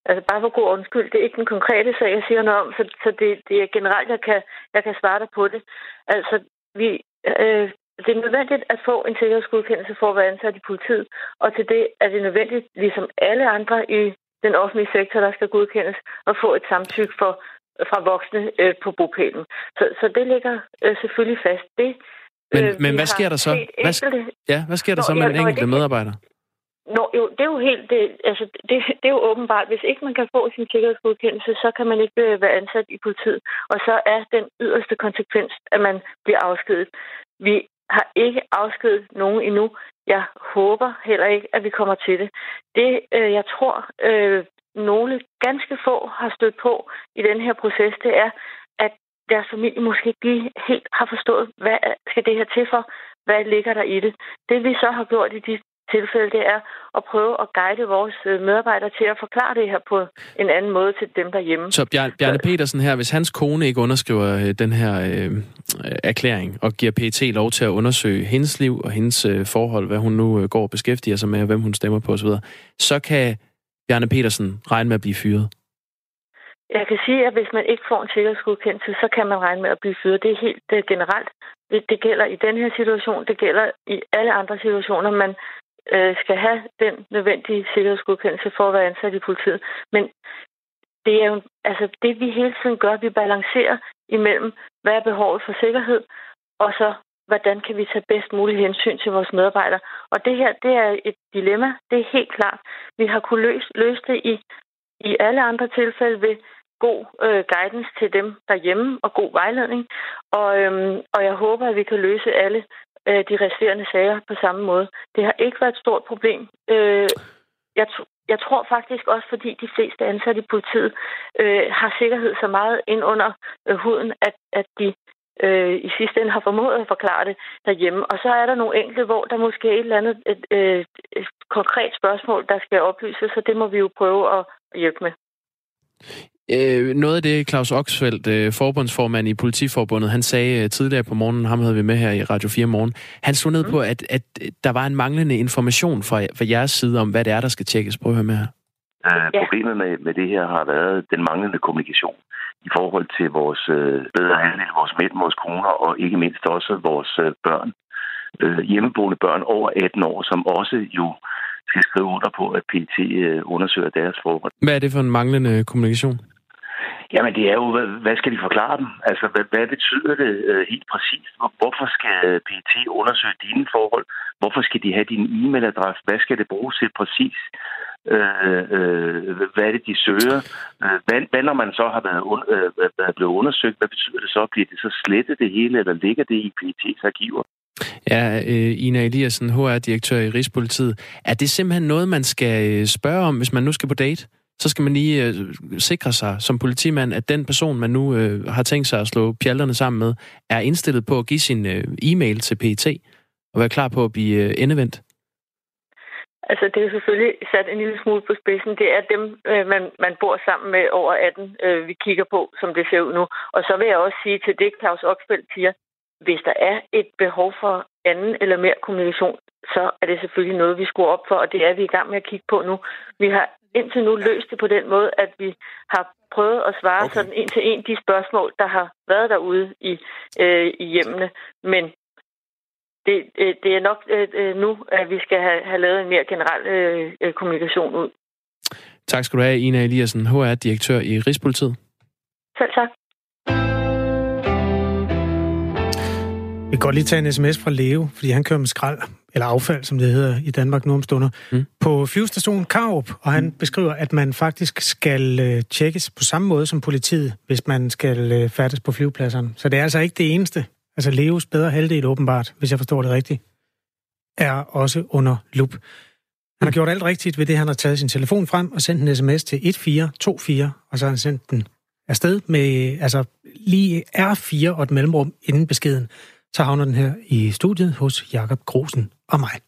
Altså bare for god undskyld, det er ikke den konkrete sag, jeg siger noget om, så, så det, det er generelt, jeg kan, jeg kan svare dig på det. Altså, vi, øh, det er nødvendigt at få en sikkerhedsgodkendelse for at være ansat i politiet, og til det er det nødvendigt, ligesom alle andre i den offentlige sektor, der skal godkendes, at få et samtykke for, fra voksne øh, på bopælen. Så, så det ligger øh, selvfølgelig fast. Det, men, øh, men hvad sker der så? Hvad, ja, hvad sker der så med den enkelte medarbejder? Nå, jo, det er jo helt, det, altså, det, det er jo åbenbart, hvis ikke man kan få sin sikkerhedsgodkendelse, så kan man ikke øh, være ansat i politiet. Og så er den yderste konsekvens, at man bliver afskedet. Vi har ikke afskedet nogen endnu. Jeg håber heller ikke, at vi kommer til det. Det, øh, jeg tror, øh, nogle ganske få har stødt på i den her proces, det er, deres familie måske ikke lige helt har forstået, hvad skal det her til for? Hvad ligger der i det? Det vi så har gjort i de tilfælde, det er at prøve at guide vores øh, medarbejdere til at forklare det her på en anden måde til dem derhjemme. Så Bjarne, Bjarne Petersen her, hvis hans kone ikke underskriver øh, den her øh, erklæring og giver PET lov til at undersøge hendes liv og hendes øh, forhold, hvad hun nu øh, går og beskæftiger sig med, og hvem hun stemmer på osv., så kan Bjarne Petersen regne med at blive fyret? Jeg kan sige, at hvis man ikke får en sikkerhedsgodkendelse, så kan man regne med at blive fyret. Det er helt det generelt. Det gælder i den her situation, det gælder i alle andre situationer. Man øh, skal have den nødvendige sikkerhedsgodkendelse for at være ansat i politiet. Men det er jo altså det, vi hele tiden gør. Vi balancerer imellem, hvad er behovet for sikkerhed, og så hvordan kan vi tage bedst muligt hensyn til vores medarbejdere. Og det her, det er et dilemma. Det er helt klart. Vi har kunnet løse, løse det i, i alle andre tilfælde ved god øh, guidance til dem derhjemme og god vejledning. Og, øhm, og jeg håber, at vi kan løse alle øh, de resterende sager på samme måde. Det har ikke været et stort problem. Øh, jeg, jeg tror faktisk også, fordi de fleste ansatte i politiet øh, har sikkerhed så meget ind under øh, huden, at, at de øh, i sidste ende har formået at forklare det derhjemme. Og så er der nogle enkelte, hvor der måske er et eller andet et, et, et konkret spørgsmål, der skal oplyses, så det må vi jo prøve at hjælpe med. Øh, noget af det, Claus Oxfeldt, øh, forbundsformand i Politiforbundet, han sagde øh, tidligere på morgenen, ham havde vi med her i Radio 4 morgen, han slog ned mm. på, at, at der var en manglende information fra, fra jeres side om, hvad det er, der skal tjekkes. Prøv at høre med her. Uh, problemet med, med det her har været den manglende kommunikation i forhold til vores øh, bedre handel, vores mænd, vores koner og ikke mindst også vores øh, børn. Øh, hjemmeboende børn over 18 år, som også jo skal skrive under på, at PT øh, undersøger deres forhold. Hvad er det for en manglende kommunikation? Jamen, det er jo, hvad, hvad skal de forklare dem? Altså, hvad, hvad betyder det øh, helt præcist? Hvorfor skal øh, PT undersøge dine forhold? Hvorfor skal de have din e-mailadresse? Hvad skal det bruges til præcis? Øh, øh, hvad er det, de søger? Øh, hvad, hvad når man så har været, un, øh, været blevet undersøgt? Hvad betyder det så? Bliver det så slettet det hele, eller ligger det i PT's arkiver? Ja, øh, Ina Eliassen, HR-direktør i Rigspolitiet. Er det simpelthen noget, man skal øh, spørge om, hvis man nu skal på date? Så skal man lige øh, sikre sig som politimand, at den person, man nu øh, har tænkt sig at slå pjalterne sammen med, er indstillet på at give sin øh, e-mail til PET og være klar på at blive øh, endevendt. Altså, det er selvfølgelig sat en lille smule på spidsen. Det er dem, øh, man, man bor sammen med over 18, øh, vi kigger på, som det ser ud nu. Og så vil jeg også sige til det, Claus Oxfeldt siger, hvis der er et behov for anden eller mere kommunikation, så er det selvfølgelig noget, vi skulle op for, og det er vi i gang med at kigge på nu. Vi har indtil nu løst det på den måde, at vi har prøvet at svare okay. sådan en til en de spørgsmål, der har været derude i, øh, i hjemmene. Men det, øh, det er nok øh, øh nu, at vi skal have, have lavet en mere generel øh, øh, kommunikation ud. Tak skal du have, Ina Eliassen, HR-direktør i Rigspolitiet. Selv tak. Vi kan godt lige tage en sms fra Leo, fordi han kører med skrald, eller affald, som det hedder i Danmark nu om stunder, mm. på flyvestationen Karup, og han mm. beskriver, at man faktisk skal øh, tjekkes på samme måde som politiet, hvis man skal øh, færdes på flyvepladserne. Så det er altså ikke det eneste. Altså Leos bedre halvdel åbenbart, hvis jeg forstår det rigtigt, er også under lup. Han har gjort alt rigtigt ved det, han har taget sin telefon frem og sendt en sms til 1424, og så har han sendt den afsted med altså lige R4 og et mellemrum inden beskeden så havner den her i studiet hos Jakob Grosen og mig.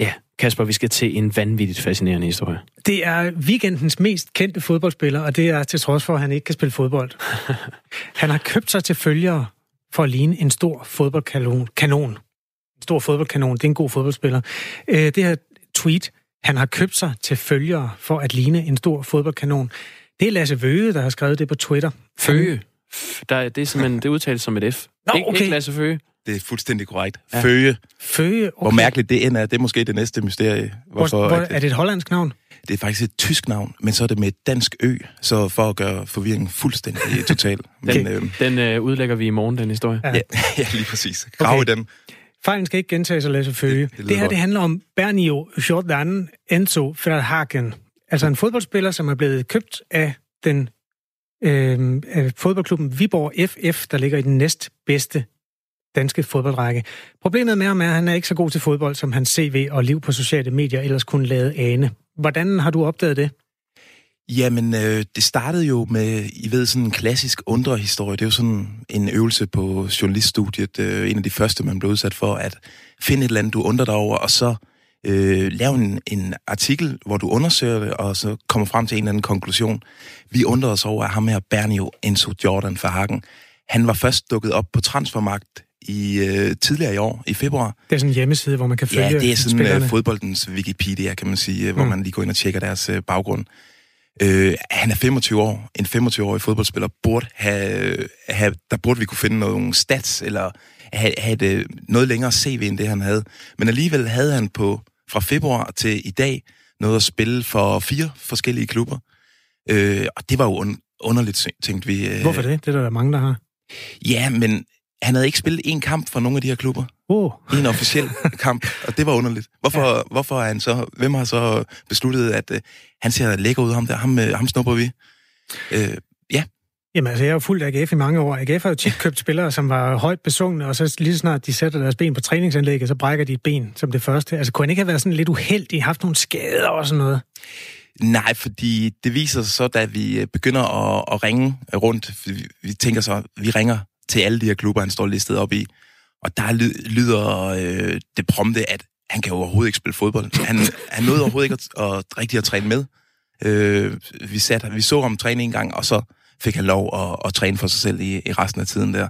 Ja, Kasper, vi skal til en vanvittigt fascinerende historie. Det er weekendens mest kendte fodboldspiller, og det er til trods for, at han ikke kan spille fodbold. han har købt sig til følgere for at ligne en stor fodboldkanon. Kanon. En stor fodboldkanon, det er en god fodboldspiller. Øh, det her tweet, han har købt sig til følgere for at ligne en stor fodboldkanon. Det er Lasse Vøge, der har skrevet det på Twitter. Føge? Der, det er simpelthen, det udtales som et F. Nå, ikke, okay. ikke Lasse Føge. Det er fuldstændig korrekt. Ja. Føge. Føge, okay. Hvor mærkeligt det end er, det er måske det næste mysterie. Hvorfor, hvor, hvor, er det et hollandsk navn? Det er faktisk et tysk navn, men så er det med et dansk ø, så for at gøre forvirringen fuldstændig total. Men, okay. øhm, den øh, udlægger vi i morgen, den historie. Ja, ja lige præcis. Grav okay. i den. Fejlen skal ikke gentage sig, Lasse Føge. Det, det, det her godt. det handler om Bernio Jordan Enzo Verhagen. Altså en fodboldspiller, som er blevet købt af den øh, fodboldklubben Viborg FF, der ligger i den næstbedste danske fodboldrække. Problemet med ham er, at han er ikke så god til fodbold, som hans CV og liv på sociale medier ellers kunne lade ane. Hvordan har du opdaget det? Jamen, øh, det startede jo med, I ved, sådan en klassisk undrehistorie. Det er jo sådan en øvelse på journaliststudiet. Øh, en af de første, man blev udsat for, at finde et eller andet, du undrer dig over, og så øh, lave en, en artikel, hvor du undersøger det, og så kommer frem til en eller anden konklusion. Vi undrede os over, at ham her, Bernio Enzo Jordan Verhagen, han var først dukket op på transfermagt i øh, tidligere i år, i februar. Det er sådan en hjemmeside, hvor man kan følge Ja, det er sådan øh, fodboldens Wikipedia, kan man sige, mm. hvor man lige går ind og tjekker deres øh, baggrund. Øh, han er 25 år. En 25-årig fodboldspiller burde have, have... Der burde vi kunne finde nogle stats, eller have, have et, øh, noget længere CV end det, han havde. Men alligevel havde han på fra februar til i dag noget at spille for fire forskellige klubber. Øh, og det var jo un- underligt, tænkte vi. Øh, Hvorfor det? Det er der mange, der har. Ja, men han havde ikke spillet en kamp for nogle af de her klubber. Oh. En officiel kamp, og det var underligt. Hvorfor, ja. hvorfor er han så, hvem har så besluttet, at øh, han ser lækker ud, ham der, ham, øh, ham snupper vi? Øh, ja. Jamen altså, jeg har jo fulgt AGF i mange år. AGF har jo tit købt spillere, som var højt besungne, og så lige snart de sætter deres ben på træningsanlægget, så brækker de et ben som det første. Altså, kunne han ikke have været sådan lidt uheldig, haft nogle skader og sådan noget? Nej, fordi det viser sig så, da vi øh, begynder at, at ringe rundt, vi, vi tænker så, vi ringer til alle de her klubber, han står listet op i, og der lyder øh, det prompte, at han kan jo overhovedet ikke spille fodbold. Han, han nåede overhovedet ikke at, at, rigtig at træne med. Øh, vi, satte, vi så ham træne en gang, og så fik han lov at, at træne for sig selv i, i resten af tiden der.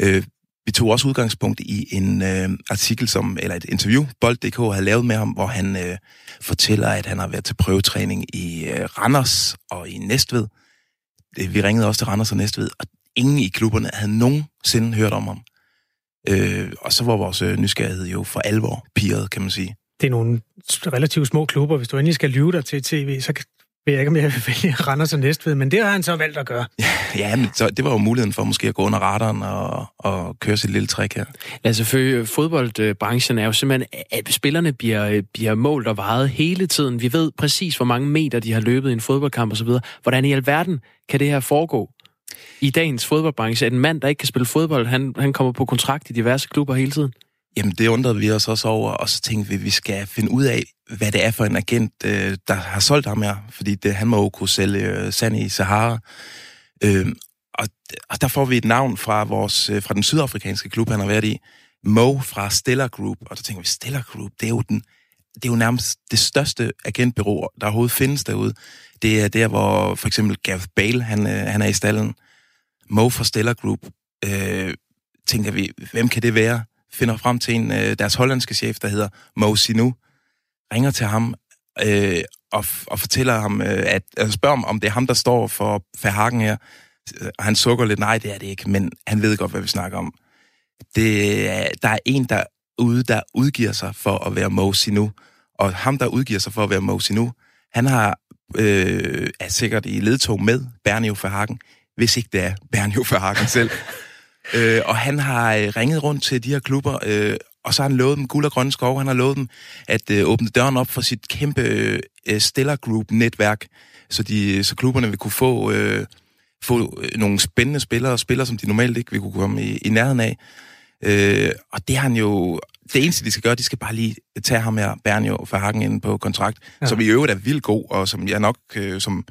Øh, vi tog også udgangspunkt i en øh, artikel, som, eller et interview, Bold.dk havde lavet med ham, hvor han øh, fortæller, at han har været til prøvetræning i øh, Randers og i Næstved. Øh, vi ringede også til Randers og Næstved, og ingen i klubberne havde nogensinde hørt om ham. Øh, og så var vores øh, nysgerrighed jo for alvor piret, kan man sige. Det er nogle relativt små klubber. Hvis du endelig skal lyve dig til tv, så ved jeg ikke, om jeg vil vælge Randers og Næstved, men det har han så valgt at gøre. Ja, men så, det var jo muligheden for måske at gå under radaren og, og køre sit lille træk her. Altså, for fodboldbranchen er jo simpelthen, at spillerne bliver, bliver målt og vejet hele tiden. Vi ved præcis, hvor mange meter de har løbet i en fodboldkamp osv. Hvordan i alverden kan det her foregå? I dagens fodboldbranche, at en mand, der ikke kan spille fodbold, han, han kommer på kontrakt i diverse klubber hele tiden? Jamen, det undrede vi os også over, og så tænkte vi, at vi skal finde ud af, hvad det er for en agent, øh, der har solgt ham her. Fordi det, han må jo kunne sælge øh, sand i Sahara. Øh, og, og der får vi et navn fra, vores, øh, fra den sydafrikanske klub, han har været i. Mo fra Stellar Group. Og der tænker vi, Stellar Group, det er jo, den, det er jo nærmest det største agentbyrå, der overhovedet findes derude. Det er der, hvor for eksempel Gareth Bale, han, øh, han er i stallen. Mo fra Stellar Group. Øh, tænker vi, hvem kan det være? Finder frem til en, øh, deres hollandske chef, der hedder Mo Sinu. Ringer til ham øh, og, og fortæller ham, øh, at, altså spørger om, om det er ham, der står for Verhagen her. Og han sukker lidt, nej, det er det ikke, men han ved godt, hvad vi snakker om. Det, er, der er en der ude, der udgiver sig for at være Mo Sinu. Og ham, der udgiver sig for at være Mo Sinu, han har, øh, er sikkert i ledtog med Bernio Verhagen, hvis ikke det er Bernio Verhagen selv. øh, og han har øh, ringet rundt til de her klubber, øh, og så har han lovet dem guld og grønne skov. Han har lovet dem at øh, åbne døren op for sit kæmpe øh, Stellar Group-netværk, så, de, så klubberne vil kunne få, øh, få øh, nogle spændende spillere, og spillere, som de normalt ikke vil kunne komme i, i nærheden af. Øh, og det har han jo... Det eneste, de skal gøre, de skal bare lige tage ham her, Bernio Verhagen, ind på kontrakt, ja. som i øvrigt er vildt god, og som jeg nok, øh, som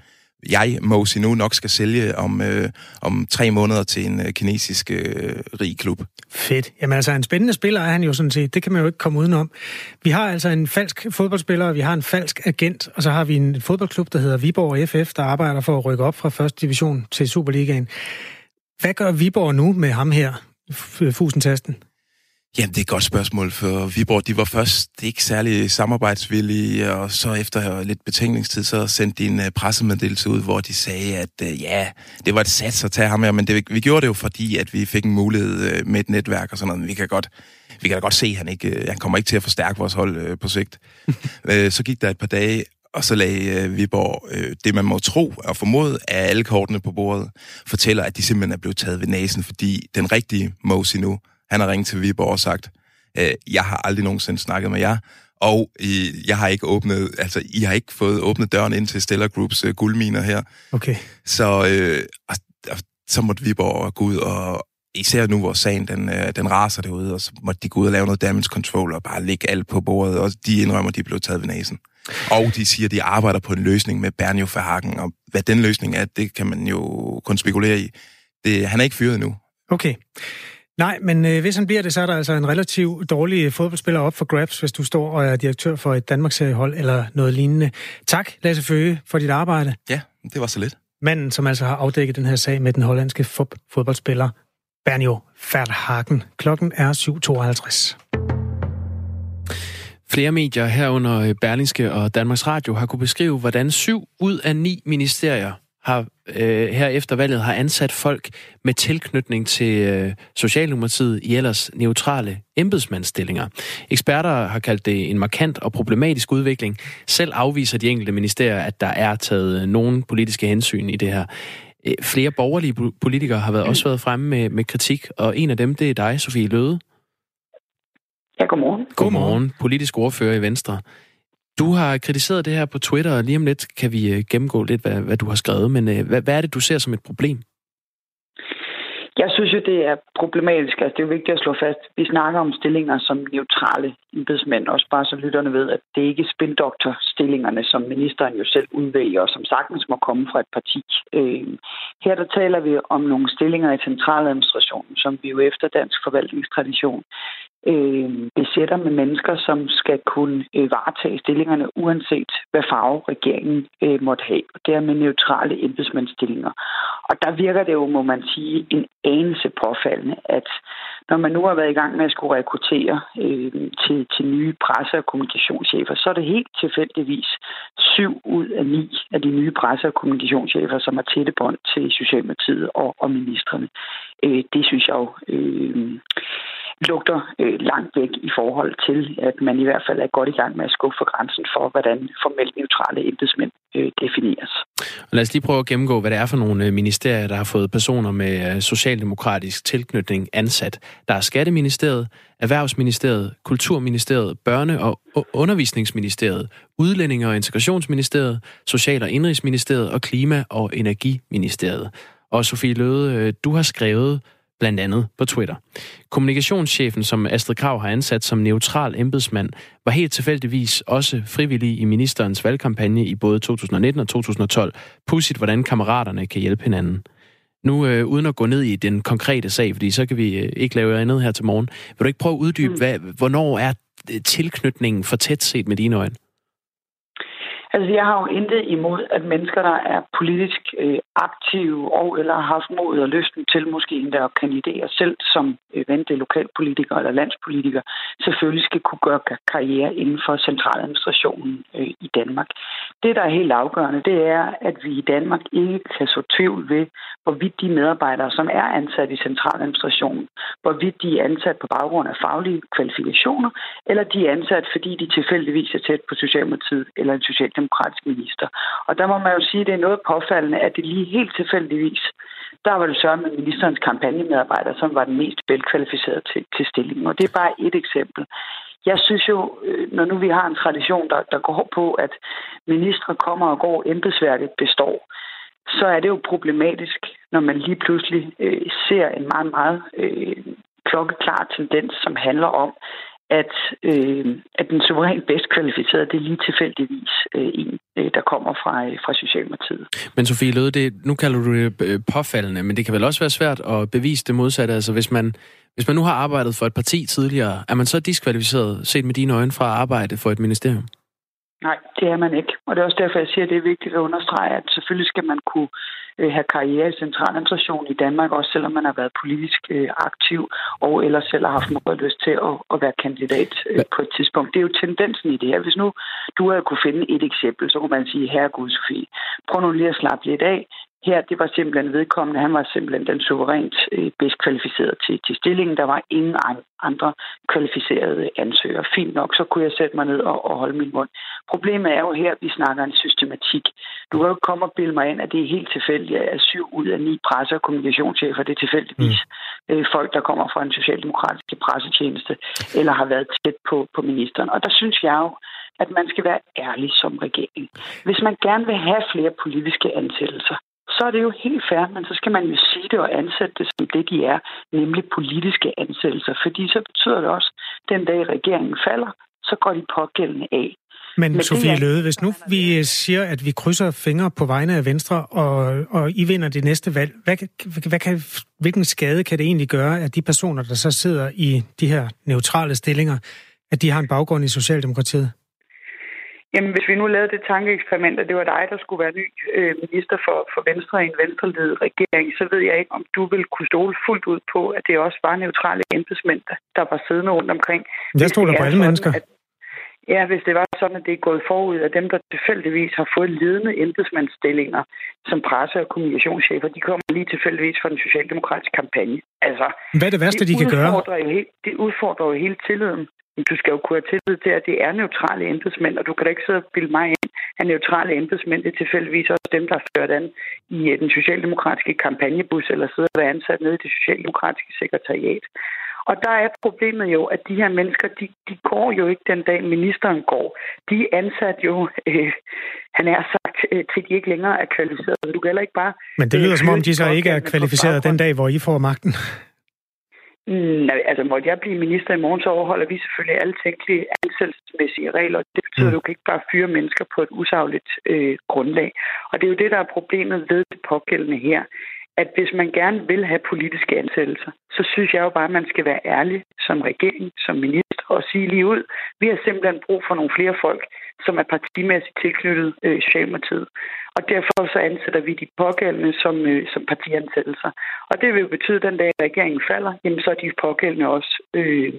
jeg, Mosi, nu nok skal sælge om, øh, om tre måneder til en øh, kinesisk øh, rig klub. Fedt. Jamen altså, en spændende spiller er han jo sådan set. Det kan man jo ikke komme udenom. Vi har altså en falsk fodboldspiller, vi har en falsk agent, og så har vi en fodboldklub, der hedder Viborg FF, der arbejder for at rykke op fra første division til Superligaen. Hvad gør Viborg nu med ham her, Fusentasten? Jamen, det er et godt spørgsmål, for Viborg, de var først ikke særlig samarbejdsvillige, og så efter lidt betænkningstid, så sendte de en uh, pressemeddelelse ud, hvor de sagde, at uh, ja, det var et sats at tage ham her, men det, vi gjorde det jo fordi, at vi fik en mulighed uh, med et netværk og sådan noget, men vi kan godt, vi kan da godt se, at han, ikke, han kommer ikke til at forstærke vores hold på sigt. så gik der et par dage, og så lagde Viborg det, man må tro og formode, at alle kortene på bordet fortæller, at de simpelthen er blevet taget ved næsen, fordi den rigtige Mosi nu, han har ringet til Viborg og sagt, øh, jeg har aldrig nogensinde snakket med jer, og I, jeg har ikke åbnet, altså I har ikke fået åbnet døren ind til Stellar Groups øh, guldminer her. Okay. Så, øh, og, og, så måtte Viborg gå ud og, især nu, hvor sagen den, øh, den raser derude, og så måtte de gå ud og lave noget damage control og bare lægge alt på bordet, og de indrømmer, at de blev taget ved næsen. Og de siger, at de arbejder på en løsning med Bernio Verhagen, og hvad den løsning er, det kan man jo kun spekulere i. Det, han er ikke fyret endnu. Okay. Nej, men øh, hvis han bliver det, så er der altså en relativt dårlig fodboldspiller op for grabs, hvis du står og er direktør for et Danmarks hold eller noget lignende. Tak, Lasse Føge, for dit arbejde. Ja, det var så lidt. Manden, som altså har afdækket den her sag med den hollandske fodboldspiller Bernio Verhagen. Klokken er 7.52. Flere medier herunder Berlingske og Danmarks Radio har kunne beskrive, hvordan syv ud af ni ministerier har øh, her efter valget har ansat folk med tilknytning til øh, Socialdemokratiet i ellers neutrale embedsmandsstillinger. Eksperter har kaldt det en markant og problematisk udvikling. Selv afviser de enkelte ministerier, at der er taget nogen politiske hensyn i det her. Øh, flere borgerlige politikere har været, også været fremme med, med kritik, og en af dem, det er dig, Sofie Løde. Ja, godmorgen. Godmorgen, politisk ordfører i Venstre. Du har kritiseret det her på Twitter, og lige om lidt kan vi øh, gennemgå lidt, hvad, hvad du har skrevet. Men øh, hvad, hvad er det, du ser som et problem? Jeg synes jo, det er problematisk. Altså, det er jo vigtigt at slå fast. Vi snakker om stillinger som neutrale embedsmænd, også bare så lytterne ved, at det ikke er spindoktorstillingerne, som ministeren jo selv udvælger, og som sagtens må komme fra et parti. Øh, her der taler vi om nogle stillinger i centraladministrationen, som vi jo efter dansk forvaltningstradition øh, besætter med mennesker, som skal kunne øh, varetage stillingerne, uanset hvad farve regeringen øh, måtte have. Og det er med neutrale embedsmandsstillinger. Og der virker det jo, må man sige, en anelse påfaldende, at når man nu har været i gang med at skulle rekruttere øh, til, til nye presse- og kommunikationschefer, så er det helt tilfældigvis syv ud af ni af de nye presse- og kommunikationschefer, som har tætte bånd til Socialdemokratiet og, og ministerne. Øh, det synes jeg jo øh, lugter øh, langt væk i forhold til, at man i hvert fald er godt i gang med at skubbe for grænsen for, hvordan formelt neutrale embedsmænd øh, defineres. Lad os lige prøve at gennemgå, hvad det er for nogle øh, ministerier, der har fået personer med øh, socialdemokratisk tilknytning ansat. Der er Skatteministeriet, Erhvervsministeriet, Kulturministeriet, Børne- og Undervisningsministeriet, Udlændinge- og Integrationsministeriet, Social- og Indrigsministeriet og Klima- og Energiministeriet. Og Sofie Løde, øh, du har skrevet blandt andet på Twitter. Kommunikationschefen, som Astrid Krav har ansat som neutral embedsmand, var helt tilfældigvis også frivillig i ministerens valgkampagne i både 2019 og 2012. Pudsigt, hvordan kammeraterne kan hjælpe hinanden. Nu, øh, uden at gå ned i den konkrete sag, fordi så kan vi øh, ikke lave andet her til morgen, vil du ikke prøve at uddybe, mm. hvad, hvornår er øh, tilknytningen for tæt set med dine øjne? Altså, jeg har jo intet imod, at mennesker, der er politisk øh, aktive og eller har haft mod og lysten til måske endda at kandidere selv som øh, event lokalpolitiker eller landspolitiker, selvfølgelig skal kunne gøre karriere inden for centraladministrationen øh, i Danmark. Det, der er helt afgørende, det er, at vi i Danmark ikke kan så tvivl ved, hvorvidt de medarbejdere, som er ansat i centraladministrationen, hvorvidt de er ansat på baggrund af faglige kvalifikationer, eller de er ansat, fordi de tilfældigvis er tæt på Socialdemokratiet eller en social socialdemokratisk minister. Og der må man jo sige, at det er noget påfaldende, at det lige helt tilfældigvis, der var det så med ministerens kampagnemedarbejder, som var den mest velkvalificerede til, til stillingen. Og det er bare et eksempel. Jeg synes jo, øh, når nu vi har en tradition, der, der går på, at ministre kommer og går, embedsværket består, så er det jo problematisk, når man lige pludselig øh, ser en meget, meget øh, klokkeklar tendens, som handler om, at, øh, at den suverænt bedst kvalificerede, det er lige tilfældigvis øh, en, øh, der kommer fra, øh, fra Socialdemokratiet. Men Sofie Løde, det, nu kalder du det øh, påfaldende, men det kan vel også være svært at bevise det modsatte. Altså hvis man, hvis man nu har arbejdet for et parti tidligere, er man så diskvalificeret, set med dine øjne, fra at arbejde for et ministerium? Nej, det er man ikke. Og det er også derfor, jeg siger, at det er vigtigt at understrege, at selvfølgelig skal man kunne øh, have karriere i centraladministration i Danmark, også selvom man har været politisk øh, aktiv, og eller selv har haft meget lyst til at, at være kandidat øh, på et tidspunkt. Det er jo tendensen i det her. Hvis nu du havde kunne finde et eksempel, så kunne man sige, herre Gud, Sofie, prøv nu lige at slappe lidt af. Her, det var simpelthen vedkommende. Han var simpelthen den suverænt øh, bedst kvalificeret til, til stillingen. Der var ingen andre kvalificerede ansøgere. Fint nok, så kunne jeg sætte mig ned og, og holde min mund. Problemet er jo her, at vi snakker en systematik. Du kan jo komme og bilde mig ind, at det er helt tilfældigt, at syv ud af ni presse- og kommunikationschefer, det er tilfældigvis mm. øh, folk, der kommer fra en socialdemokratisk pressetjeneste, eller har været tæt på, på ministeren. Og der synes jeg jo, at man skal være ærlig som regering. Hvis man gerne vil have flere politiske ansættelser, så er det jo helt fair, men så skal man jo sige det og ansætte det som det, de er, nemlig politiske ansættelser. Fordi så betyder det også, at den dag regeringen falder, så går de pågældende af. Men, Men Sofie er... Løde, hvis nu vi siger, at vi krydser fingre på vegne af Venstre, og, og I vinder det næste valg, hvad, hvad kan, hvilken skade kan det egentlig gøre, at de personer, der så sidder i de her neutrale stillinger, at de har en baggrund i Socialdemokratiet? Jamen, hvis vi nu lavede det tankeeksperiment, at det var dig, der skulle være ny øh, minister for, for Venstre i en venstreledet regering, så ved jeg ikke, om du vil kunne stole fuldt ud på, at det også var neutrale embedsmænd, der var siddende rundt omkring. Jeg stoler på alle mennesker. At, ja, hvis det var sådan, at det er gået forud af dem, der tilfældigvis har fået ledende embedsmandsstillinger som presse- og kommunikationschefer, de kommer lige tilfældigvis fra den socialdemokratiske kampagne. Altså, Hvad er det værste, de kan gøre? Jo helt, det udfordrer jo hele tilliden du skal jo kunne have tillid til, at det er neutrale embedsmænd, og du kan da ikke sidde og bilde mig ind, at neutrale embedsmænd det er tilfældigvis også dem, der har ført an i øh, den socialdemokratiske kampagnebus, eller sidder og er ansat nede i det socialdemokratiske sekretariat. Og der er problemet jo, at de her mennesker, de, de går jo ikke den dag, ministeren går. De er ansat jo, øh, han er sagt, øh, til de ikke længere er kvalificeret. Du kan heller ikke bare... Men det lyder øh, som om, de så ikke er kvalificeret den dag, hvor I får magten. Mm, nej, altså måtte jeg blive minister i morgen, så overholder vi selvfølgelig alle tænkelige ansættelsesmæssige regler. Det betyder, at du kan ikke bare fyre mennesker på et usagligt øh, grundlag. Og det er jo det, der er problemet ved det pågældende her at hvis man gerne vil have politiske ansættelser, så synes jeg jo bare, at man skal være ærlig som regering, som minister, og sige lige ud, vi har simpelthen brug for nogle flere folk, som er partimæssigt tilknyttet øh, Socialdemokratiet. Og derfor så ansætter vi de pågældende som, øh, som partiansættelser. Og det vil jo betyde, at den dag regeringen falder, jamen så er de pågældende også øh,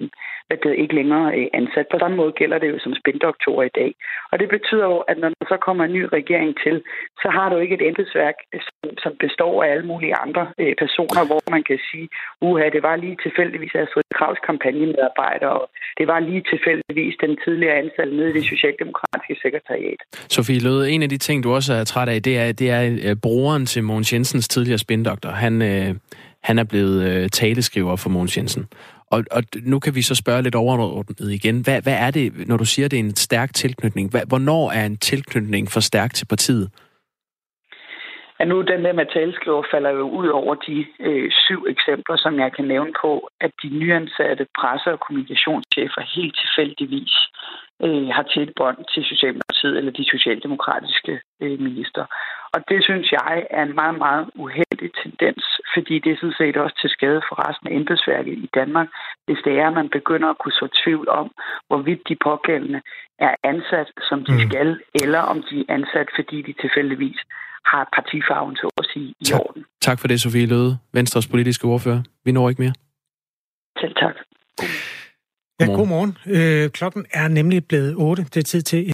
at det ikke længere øh, ansat. På samme måde gælder det jo som spindoktorer i dag. Og det betyder jo, at når der så kommer en ny regering til, så har du ikke et embedsværk, øh, som, som består af alle mulige andre øh, personer, hvor man kan sige, uha, det var lige tilfældigvis Astrid Kravs kampagnemedarbejder, og det var lige tilfældigvis den tidligere ansatte nede i det socialdemokratiske sekretariat. Sofie Løde, en af de ting, du også er træt af, det er, det er øh, broren til Mogens Jensens tidligere spindoktor. Han, øh, han er blevet øh, taleskriver for Mogens Jensen. Og, og nu kan vi så spørge lidt overordnet igen. Hvad, hvad er det, når du siger, det er en stærk tilknytning? Hvad, hvornår er en tilknytning for stærk til partiet? Ja, nu den der med taleskriver falder jo ud over de øh, syv eksempler, som jeg kan nævne på, at de nyansatte presse- og kommunikationschefer helt tilfældigvis øh, har et bånd til Socialdemokratiet eller de socialdemokratiske øh, minister. Og det synes jeg er en meget, meget uheldig tendens, fordi det er sådan set også til skade for resten af embedsværket i Danmark, hvis det er, at man begynder at kunne så tvivl om, hvorvidt de pågældende er ansat, som de mm. skal, eller om de er ansat, fordi de tilfældigvis har partifarven, så at sige, i tak. orden. Tak for det, Sofie Løde, Venstres politiske ordfører. Vi når ikke mere. Selv tak. Ja, godmorgen. Øh, klokken er nemlig blevet 8. Det er tid til